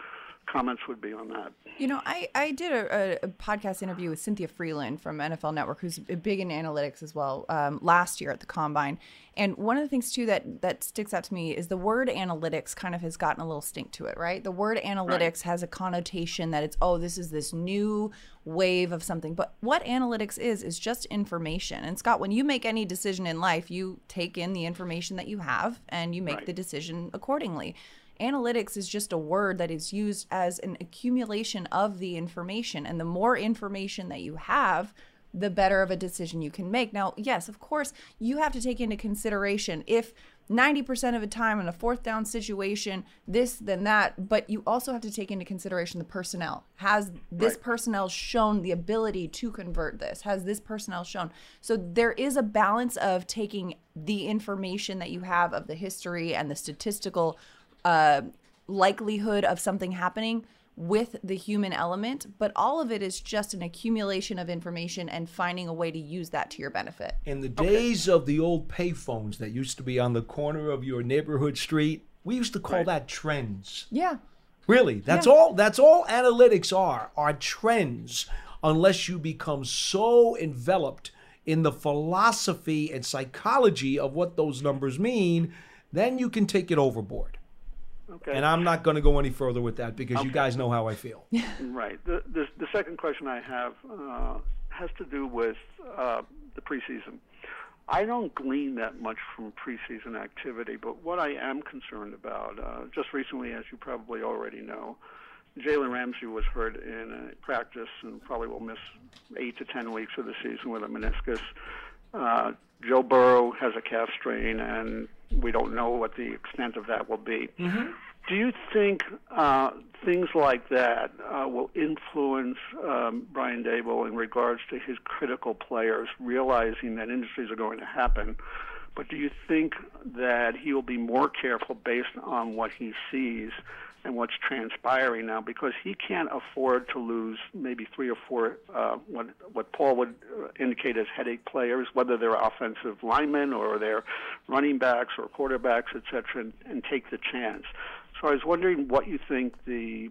comments would be on that. You know, I, I did a, a, podcast interview with Cynthia Frelund from NFL Network, who's big in analytics as well, um, last year at the Combine. And one of the things, too, that, that sticks out to me is the word analytics kind of has gotten a little stink to it, right? The word analytics right. has a connotation that it's, oh, this is this new wave of something. But what analytics is, is just information. And Scott, when you make any decision in life, you take in the information that you have and you make right. the decision accordingly analytics is just a word that is used as an accumulation of the information. And the more information that you have, the better of a decision you can make. Now, yes, of course, you have to take into consideration if 90% of the time in a fourth down situation, this, then that, but you also have to take into consideration the personnel. Has this right. personnel shown the ability to convert this? Has this personnel shown? So there is a balance of taking the information that you have of the history and the statistical uh, likelihood of something happening with the human element, but all of it is just an accumulation of information and finding a way to use that to your benefit. In the days okay. of the old payphones that used to be on the corner of your neighborhood street, we used to call right. that trends. Yeah. Really, that's yeah. all that's all analytics are, are trends unless you become so enveloped in the philosophy and psychology of what those numbers mean, then you can take it overboard. Okay. And I'm not going to go any further with that because okay. you guys know how I feel. right. The, the, the second question I have uh, has to do with uh, the preseason. I don't glean that much from preseason activity, but what I am concerned about, uh, just recently, as you probably already know, Jalen Ramsey was hurt in a practice and probably will miss eight to ten weeks of the season with a meniscus. Joe Burrow has a calf strain, and we don't know what the extent of that will be. Mm-hmm. Do you think uh, things like that uh, will influence um, Brian Daboll in regards to his critical players, realizing that injuries are going to happen? But do you think that he will be more careful based on what he sees and what's transpiring now because he can't afford to lose maybe three or four uh, what what Paul would uh, indicate as headache players, whether they're offensive linemen or they're running backs or quarterbacks, etc., and, and take the chance. So I was wondering what you think the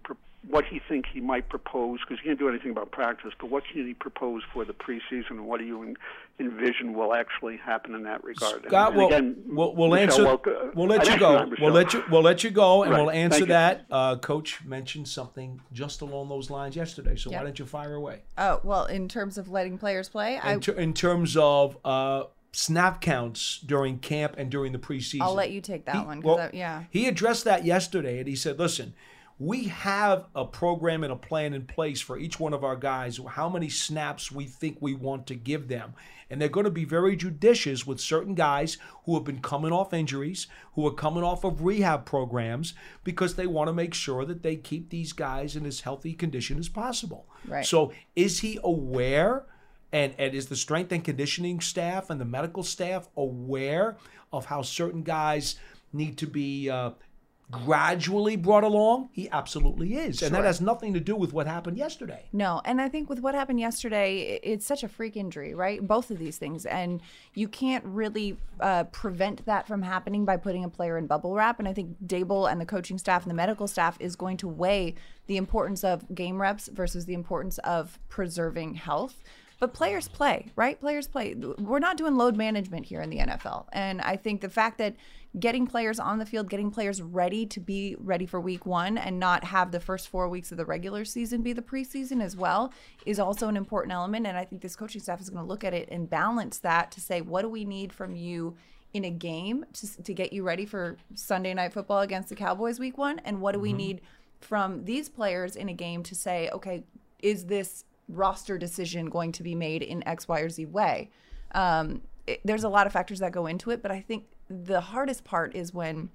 what he think he might propose because he can't do anything about practice. But what can he propose for the preseason, and what do you envision will actually happen in that regard? Scott, and, we'll, again, we'll, we'll answer. Well, we'll let you go. We'll let you. We'll let you go, and Right. we'll answer Thank that. Uh, Coach mentioned something just along those lines yesterday. So Yep. why don't you fire away? Oh, well, in terms of letting players play, I, In, ter- in terms of uh, snap counts during camp and during the preseason. I'll let you take that He- one. 'cause well, I- yeah. He addressed that yesterday and he said, listen, we have a program and a plan in place for each one of our guys, how many snaps we think we want to give them. And they're going to be very judicious with certain guys who have been coming off injuries, who are coming off of rehab programs, because they want to make sure that they keep these guys in as healthy condition as possible. Right. So is he aware? And, and is the strength and conditioning staff and the medical staff aware of how certain guys need to be uh, gradually brought along? He absolutely is. And that has nothing to do with what happened yesterday. No, and I think with what happened yesterday, it's such a freak injury, right? Both of these things, and you can't really uh, prevent that from happening by putting a player in bubble wrap. And I think Daboll and the coaching staff and the medical staff is going to weigh the importance of game reps versus the importance of preserving health. But players play, right? Players play. We're not doing load management here in the NFL. And I think the fact that getting players on the field, getting players ready to be ready for week one and not have the first four weeks of the regular season be the preseason as well is also an important element. And I think this coaching staff is going to look at it and balance that to say, what do we need from you? In a game to, to get you ready for Sunday night football against the Cowboys week one? And what do we Mhm. need from these players in a game to say, okay, is this roster decision going to be made in X, Y, or Z way? Um, it, there's a lot of factors that go into it, but I think the hardest part is when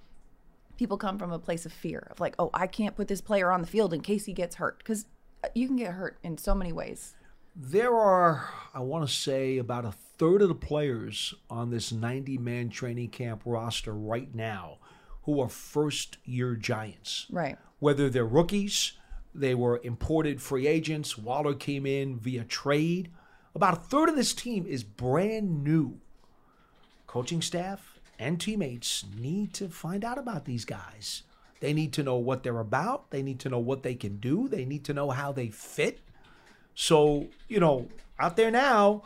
people come from a place of fear of like, oh, I can't put this player on the field in case he gets hurt because uh, you can get hurt in so many ways. There are, I want to say, about a third of the players on this 90 man training camp roster right now who are first year Giants. Right. Whether they're rookies, They were imported free agents. Waller came in via trade. About a third of this team is brand new. Coaching staff and teammates need to find out about these guys. They need to know what they're about. They need to know what they can do. They need to know how they fit. So, you know, out there now,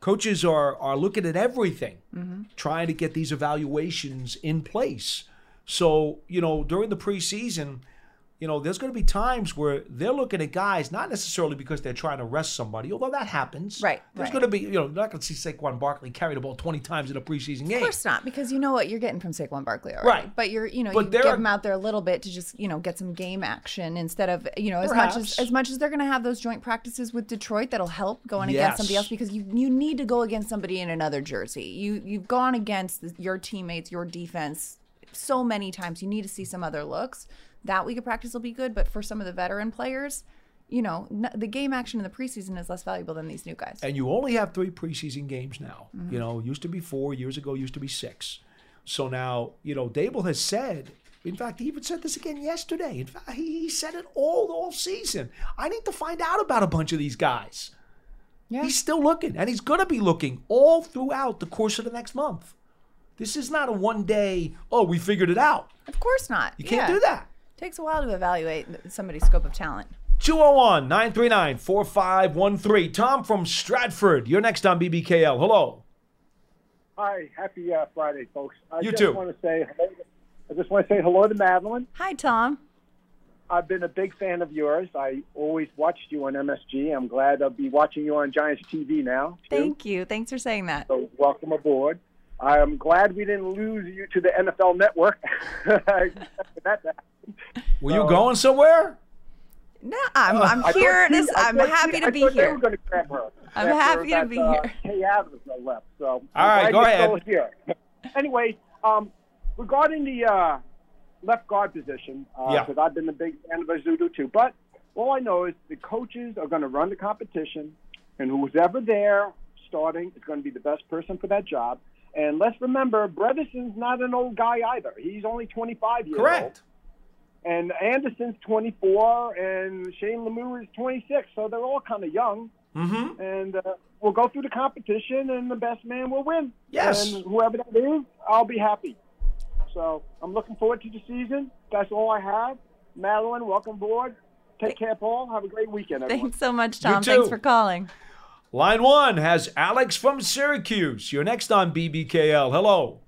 coaches are are looking at everything, Mm-hmm. trying to get these evaluations in place. So, you know, during the preseason, you know, there's going to be times where they're looking at guys not necessarily because they're trying to rest somebody, although that happens. Right, There's right. going to be, you know, not going to see Saquon Barkley carry the ball 20 times in a preseason game. Of course not, because you know what you're getting from Saquon Barkley already. Right. But you're, you know, But you give are- him out there a little bit to just, you know, get some game action instead of, you know, as much as as much as they're going to have those joint practices with Detroit that'll help going against somebody else because you you need to go against somebody in another jersey. You you've gone against your teammates, your defense so many times. You need to see some other looks. That week of practice will be good, but for some of the veteran players, you know, n- the game action in the preseason is less valuable than these new guys. And you only have three preseason games now. Mhm. You know, used to be four, years ago used to be six. So now, you know, Daboll has said, in fact, he even said this again yesterday. In fact, he he said it all all season. I need to find out about a bunch of these guys. Yeah. He's still looking, and he's going to be looking all throughout the course of the next month. This is not a one day, oh, we figured it out. Of course not. You can't Yeah. do that. Takes a while to evaluate somebody's scope of talent. 201 939 4513. Tom from Stratford. You're next on BBKL. Hello. Hi, happy uh, Friday, folks. I You just too. want to say hello. I just want to say hello to Madelyn. Hi, Tom. I've been a big fan of yours. I always watched you on MSG. I'm glad I'll be watching you on Giants TV now. Too. Thank you. Thanks for saying that. So welcome aboard. I'm glad we didn't lose you to the NFL Network. I that to happen. Were you Uh, going somewhere? No, I'm, Uh, I'm I here. thought This, she- I I'm thought happy she- to I be thought They here. were going to grab her. I'm after happy to be uh, here. Kay Adams left. So All I'm right, go ahead. Still here. anyway, um, regarding the uh, left guard position, Yeah. because I've been a big fan of Ezeudu too. But all I know is the coaches are going to run the competition, and who's ever there starting is going to be the best person for that job. And let's remember, Bredeson's not an old guy either. He's only 25 years old. Correct. And Anderson's 24, and Shane Lemieux is 26. So they're all kind of young. Mm-hmm. And uh, we'll go through the competition, and the best man will win. Yes. And whoever that is, I'll be happy. So I'm looking forward to the season. That's all I have. Madelyn, welcome aboard. Take care, Paul. Have a great weekend, everyone. Thanks so much, Tom. Thanks for calling. Line one has Alex from Syracuse. You're next on BBKL. Hello.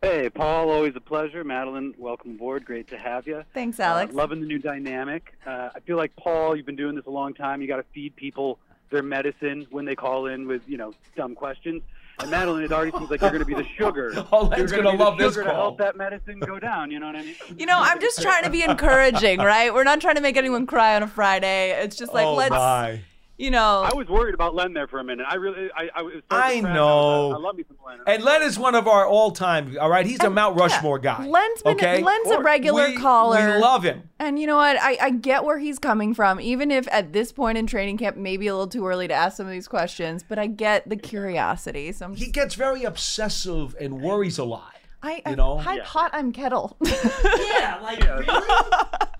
Hey, Paul, always a pleasure. Madelyn, welcome aboard. Great to have you. Thanks, Alex. Uh, loving the new dynamic. Uh, I feel like, Paul, you've been doing this a long time. You got to feed people their medicine when they call in with, you know, dumb questions. And Madelyn, it already seems like you're going to be the sugar. Oh, You're gonna gonna be the love this sugar to help that medicine go down. You know what I mean? You know, I'm just trying to be encouraging, right? We're not trying to make anyone cry on a Friday. It's just like oh let's, my. You know. I was worried about Len there for a minute. I really, I, I was. I know. I, love me some Len. And Len is one of our all-time. All right, he's a Mount Rushmore guy. Len's been okay, Len's a regular we, caller. We love him. And you know what? I, I get where he's coming from, even if at this point in training camp, maybe a little too early to ask some of these questions, but I get the curiosity. So I'm just, He gets very obsessive and worries a lot. I, you know? hi, Yeah. pot, I'm kettle. yeah, like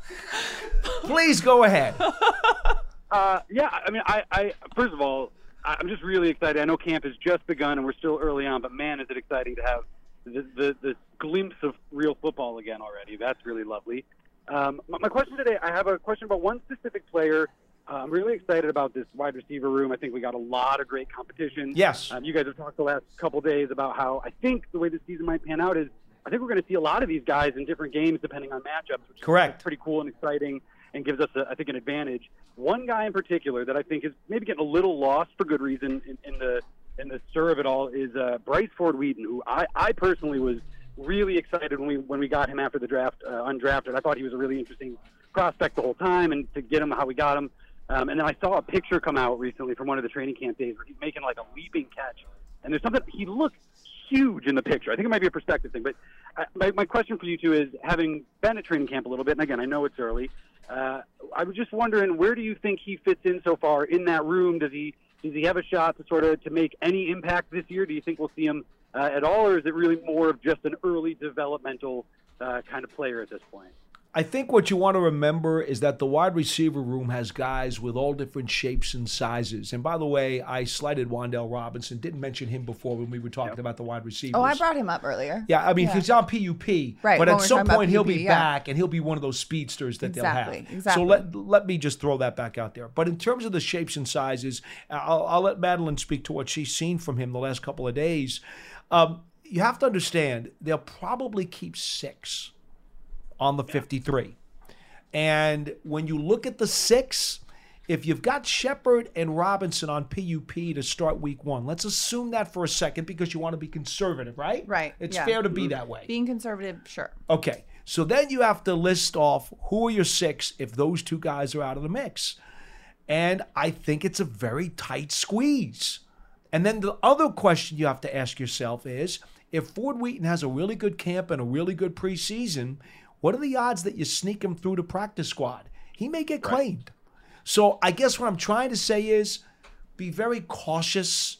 Please go ahead. Uh, yeah, I mean, I, I first of all, I'm just really excited. I know camp has just begun and we're still early on, but man, is it exciting to have the the, the glimpse of real football again already. That's really lovely. Um, my, my question today, I have a question about one specific player. Uh, I'm really excited about this wide receiver room. I think we got a lot of great competition. Yes. Um, you guys have talked the last couple days about how I think the way the season might pan out is I think we're going to see a lot of these guys in different games depending on matchups, which Correct. is pretty cool and exciting and gives us, a, I think, an advantage. One guy in particular that I think is maybe getting a little lost for good reason in, in the in the stir of it all is uh, Bryce Ford Wheaton, who I, I personally was really excited when we when we got him after the draft uh, undrafted. I thought he was a really interesting prospect the whole time, and to get him how we got him. Um, and then I saw a picture come out recently from one of the training camp days where he's making like a leaping catch, and there's something he looked huge in the picture. I think it might be a perspective thing, but uh, my, my question for you two is, having been at training camp a little bit, and again, I know it's early. Uh, I was just wondering, where do you think he fits in so far in that room? Does he does he have a shot to sort of to make any impact this year? Do you think we'll see him uh, at all, or is it really more of just an early developmental uh, kind of player at this point? I think what you want to remember is that the wide receiver room has guys with all different shapes and sizes. And by the way, I slighted Wan'Dale Robinson. Didn't mention him before when we were talking about the wide receivers. Oh, I brought him up earlier. Yeah, I mean, Yeah. he's on PUP, Right, But at some talking about point, he'll be yeah. back, and he'll be one of those speedsters that they'll have. exactly. So let let me just throw that back out there. But in terms of the shapes and sizes, I'll, I'll let Madelyn speak to what she's seen from him the last couple of days. Um, you have to understand they'll probably keep six on the 53. And when you look at the six, if you've got Shepard and Robinson on PUP to start week one, let's assume that for a second because you want to be conservative, right? Right. It's yeah. fair to be mm-hmm. that way. Being conservative, sure. Okay. So then you have to list off who are your six if those two guys are out of the mix. And I think it's a very tight squeeze. And then the other question you have to ask yourself is if Ford Wheaton has a really good camp and a really good preseason, what are the odds that you sneak him through the practice squad? He may get claimed. So I guess what I'm trying to say is be very cautious.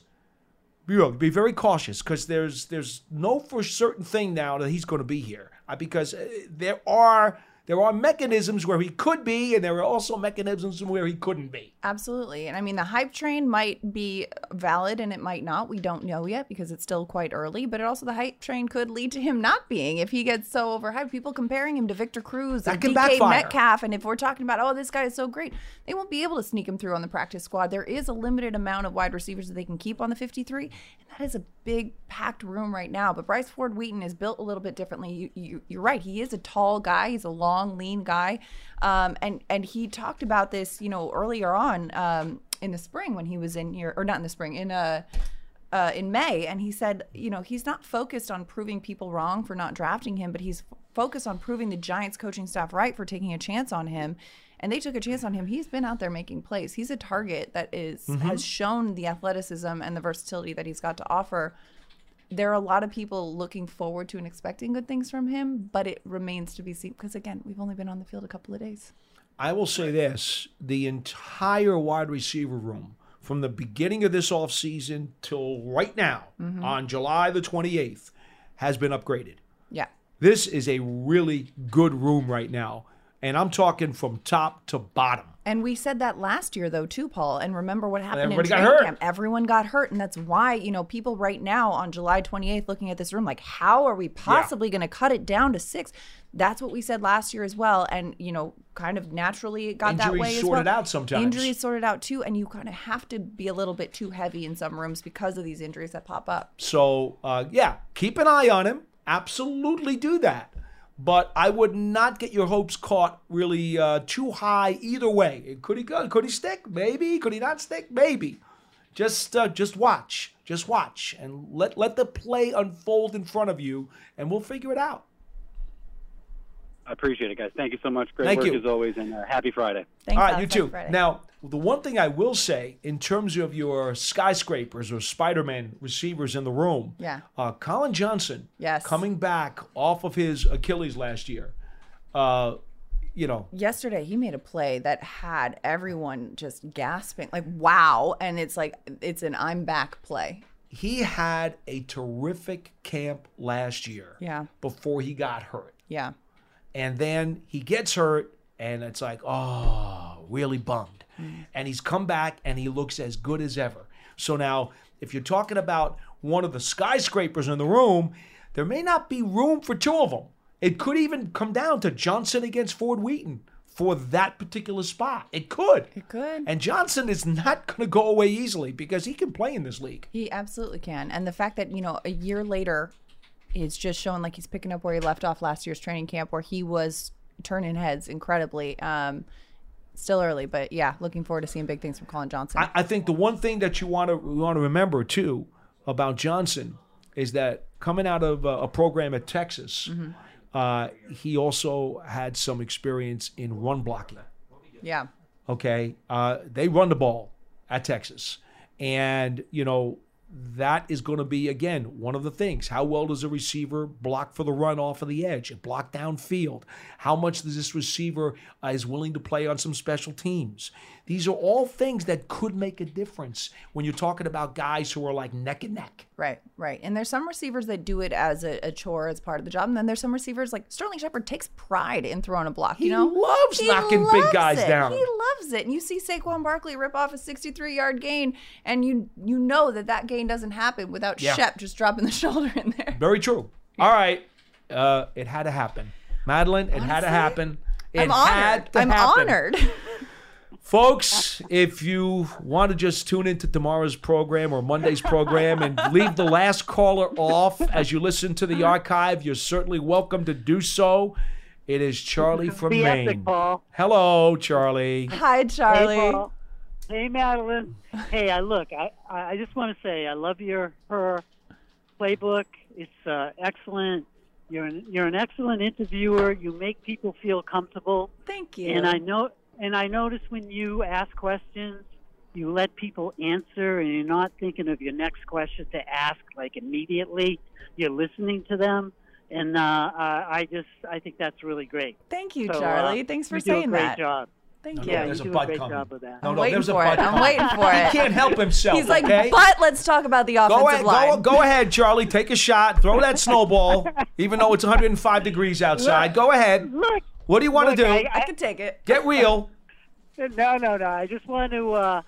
Be very cautious because there's there's no for certain thing now that he's going to be here uh, because uh, there are there are mechanisms where he could be and there are also mechanisms where he couldn't be. Absolutely. And I mean, the hype train might be valid and it might not. We don't know yet because it's still quite early. But it also, the hype train could lead to him not being if he gets so overhyped. People comparing him to Victor Cruz That and DK backfire. Metcalf. And if we're talking about, oh, this guy is so great, they won't be able to sneak him through on the practice squad. There is a limited amount of wide receivers that they can keep on the 53. And that is a big, packed room right now. But Bryce Ford Wheaton is built a little bit differently. You, you, you're right. He is a tall guy, he's a long, lean guy. Um, and, and he talked about this, you know, earlier on um, in the spring when he was in here, or not in the spring, in uh, uh, in May, and he said, you know, he's not focused on proving people wrong for not drafting him, but he's f- focused on proving the Giants coaching staff right for taking a chance on him. And they took a chance on him. He's been out there making plays. He's a target that is- Mhm. has shown the athleticism and the versatility that he's got to offer. There are a lot of people looking forward to and expecting good things from him, but it remains to be seen because again, we've only been on the field a couple of days. I will say this the entire wide receiver room from the beginning of this offseason till right now Mhm. on July the 28th has been upgraded. Yeah. This is a really good room right now. And I'm talking from top to bottom. And we said that last year, though, too, Paul. And remember what happened Everybody in got hurt. camp? Everyone got hurt, and that's why you know people right now on July 28th looking at this room like, how are we possibly going to cut it down to six? That's what we said last year as well, and you know, kind of naturally it got that Injuries way as sorted well. out sometimes. Injuries sorted out too, and you kind of have to be a little bit too heavy in some rooms because of these injuries that pop up. So, uh, yeah, keep an eye on him. Absolutely do that. But I would not get your hopes caught really uh, too high either way. Could he go? Could he stick? Maybe. Could he not stick? Maybe. Just, uh, just watch. Just watch, and let let the play unfold in front of you, and we'll figure it out. I appreciate it, guys. Thank you so much. Great Thank work you. as always, and uh, happy Friday. All right, you too. Now, the one thing I will say in terms of your skyscrapers or Spider-Man receivers in the room, Yeah. uh, Collin Johnson, Yes. coming back off of his Achilles last year, uh, you know, Yesterday, he made a play that had everyone just gasping, like, wow. And it's like, it's an I'm back play. he had a terrific camp last year Yeah. before he got hurt. Yeah. And then he gets hurt, and it's like, oh, really bummed. Mm. And he's come back and he looks as good as ever. So now, if you're talking about one of the skyscrapers in the room, there may not be room for two of them. It could even come down to Johnson against Ford Wheaton for that particular spot. It could. It could. And Johnson is not going to go away easily because he can play in this league. He absolutely can. And the fact that, you know, a year later, it's just showing like he's picking up where he left off last year's training camp where he was turning heads incredibly. Um, still early, but yeah, looking forward to seeing big things from Collin Johnson. I, I think the one thing that you want to want to remember too about Johnson is that coming out of uh, a program at Texas, Mm-hmm. uh, he also had some experience in run blocking. yeah. Okay, uh, they run the ball at Texas, and you know that is going to be again one of the things. How well does a receiver block for the run off of the edge and block downfield? How much does this receiver uh, is willing to play on some special teams? These are all things that could make a difference when you're talking about guys who are like neck and neck. Right, right. And there's some receivers that do it as a, a chore, as part of the job. And then there's some receivers like Sterling Shepard takes pride in throwing a block. You know, loves knocking big guys it. down. He loves it. And you see Saquon Barkley rip off a 63 yard gain, and you you know that that gain doesn't happen without Yeah. Shep just dropping the shoulder in there. Very true. All right, uh, it had to happen, Madelyn. It had to happen. It I'm honored. I'm honored. Folks, if you want to just tune into tomorrow's program or Monday's program and leave the last caller off as you listen to the archive, you're certainly welcome to do so. It is Charlie from Be Maine. ethic, Paul. Hello, Charlie. Hi, Charlie. Hey, Paul. Hey, Madelyn. Hey, I look. I I just want to say I love your her playbook. It's uh, excellent. You're an, you're an excellent interviewer. You make people feel comfortable. Thank you. And I know and I notice when you ask questions, you let people answer, and you're not thinking of your next question to ask like immediately. You're listening to them, and uh, uh, I just I think that's really great. Thank you, So, uh, Charlie. Thanks for you do a saying great that. job. Thank No, you. no, there's you a butt coming. job with that. No, I'm no, waiting there's a for butt it. I'm waiting for it. He can't help himself. He's like, okay? but let's talk about the offensive Go ahead, line. go, go ahead, Charlie. Take a shot. Throw that snowball, even though it's 105 degrees outside. Go ahead. Look, What do you want to do? I- I can take it. Get real. No, no, no. I just want to, uh,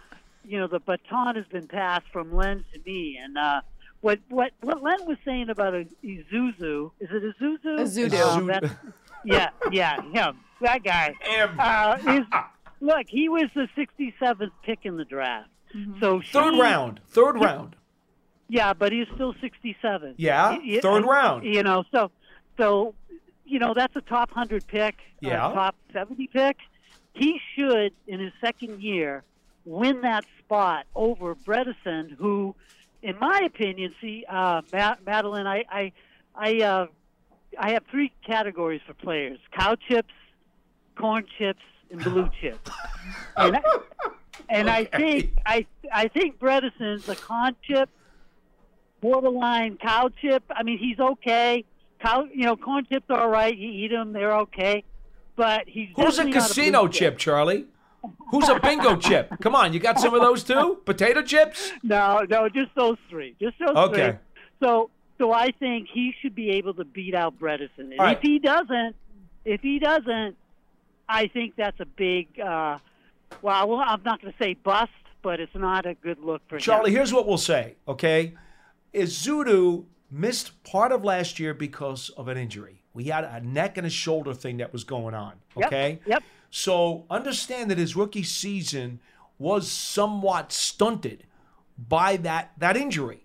you know, the baton has been passed from Len to me, and uh, what what what Len was saying about a Izuzu is it Izuzu? Ezeudu. Um, that- yeah, yeah, him, that guy. Uh, is, look, he was the 67th pick in the draft. So Third round. Third round. Yeah, but he's still 67. Yeah, Y- y- third round. You know, so so you know that's a top 100 pick, Yeah. a top 70 pick. He should in his second year win that spot over Bredeson, who, in my opinion, see, uh, Ma- Madelyn, I I I, uh, I have three categories for players: cow chips, corn chips, and blue chips. And I, and I think I I think Bredeson's a con chip, borderline cow chip. I mean, he's okay. Cow, you know, corn chips are all right. You eat them; they're okay. But he's Who's a casino blue chip, Charlie? Who's a bingo chip? Come on, you got some of those too? Potato chips? No, no, just those three. Just those Okay. three. So, so I think he should be able to beat out Bredeson. And right. if he doesn't, if he doesn't, I think that's a big. Uh, well, I'm not going to say bust, but it's not a good look for Charlie, him. here's what we'll say, okay? Ezeudu missed part of last year because of an injury. We had a neck and a shoulder thing that was going on, Yep, okay? Yep. So understand that his rookie season was somewhat stunted by that that injury.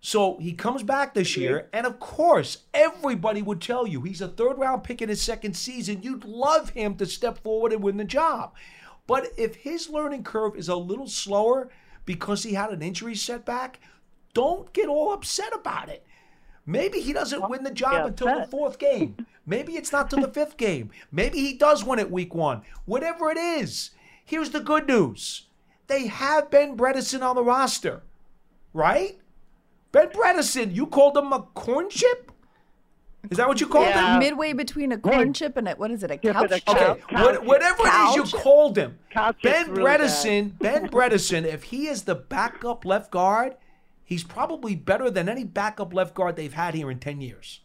So he comes back this year, and of course, everybody would tell you he's a third round pick in his second season. You'd love him to step forward and win the job. But if his learning curve is a little slower because he had an injury setback, don't get all upset about it. Maybe he doesn't win the job yeah, until the fourth game. Maybe it's not till the fifth game. Maybe he does win it week one. Whatever it is, here's the good news. They have Ben Bredeson on the roster, right? Ben Bredeson, you called him a corn chip? Is that what you called him? Midway between a corn chip and a what is it? A couch chip? Okay, what, whatever it is you Couch? called him, Couch Ben is really. Bredeson, Ben Bredeson, if he is the backup left guard, he's probably better than any backup left guard they've had here in 10 years.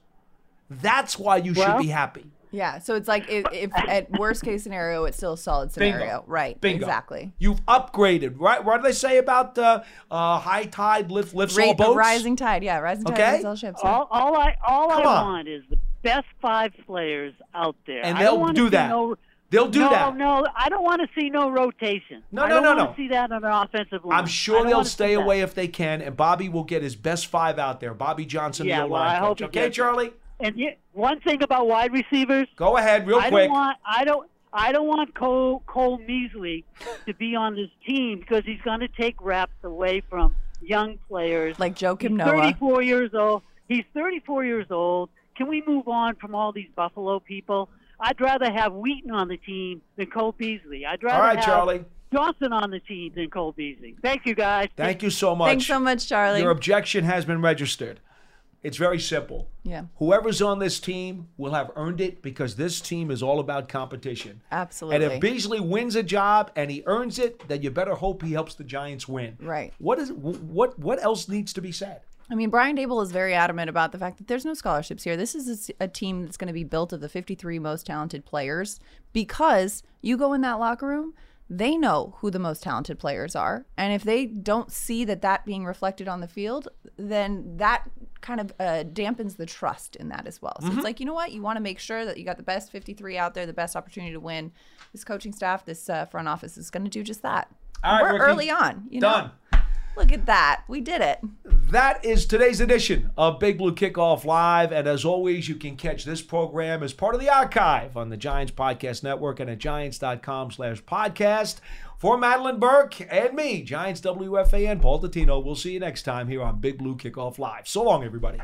That's why you should be happy. Yeah. So it's like if, if at worst case scenario, it's still a solid Bingo. scenario. Right. Bingo. Exactly. You've upgraded, right? What do they say about uh, uh, high tide lift, lifts all Rate, boats? rising tide. Yeah. Rising tide Okay. lifts all ships. yeah. All, all I all Come I on. want is the best five players out there. And I don't they'll wanna do see that. No, They'll do no, that. No, no, I don't want to see no rotation. No, I no, don't no, wanna no. See that on an offensive line. I'm sure they'll wanna see stay that. away if they can, and Bobby will get his best five out there. Bobby Johnson, Yeah, the well, O-line I hope coach. he Okay, gets. Charlie? And yet, one thing about wide receivers. Go ahead, real I quick. don't want. I don't. I don't want Cole Cole Beasley to be on this team because he's going to take reps away from young players. Like Joakim He's Noah. 34 years old. He's 34 years old. Can we move on from all these Buffalo people? I'd rather have Wheaton on the team than Cole Beasley. I'd rather All right, have, Charlie. Dawson on the team than Cole Beasley. Thank you, guys. Thank you so much. Thanks so much, Charlie. Your objection has been registered. It's very simple. Yeah. Whoever's on this team will have earned it because this team is all about competition. Absolutely. And if Beasley wins a job and he earns it, then you better hope he helps the Giants win. Right. What is what what else needs to be said? I mean, Brian Daboll is very adamant about the fact that there's no scholarships here. This is a team that's going to be built of the 53 most talented players because you go in that locker room, they know who the most talented players are. And if they don't see that that being reflected on the field, then that kind of uh, dampens the trust in that as well. So Mhm. it's like, you know what? You want to make sure that you got the best 53 out there, the best opportunity to win. This coaching staff, this uh, front office is going to do just that. All right, We're Ricky. early on. You know? Done. Look at that. We did it. That is today's edition of Big Blue Kickoff Live. And as always, you can catch this program as part of the archive on the Giants Podcast Network and at giants.com slash podcast. For Madelyn Burke and me, Giants WFAN, Paul Dottino, we'll see you next time here on Big Blue Kickoff Live. So long, everybody.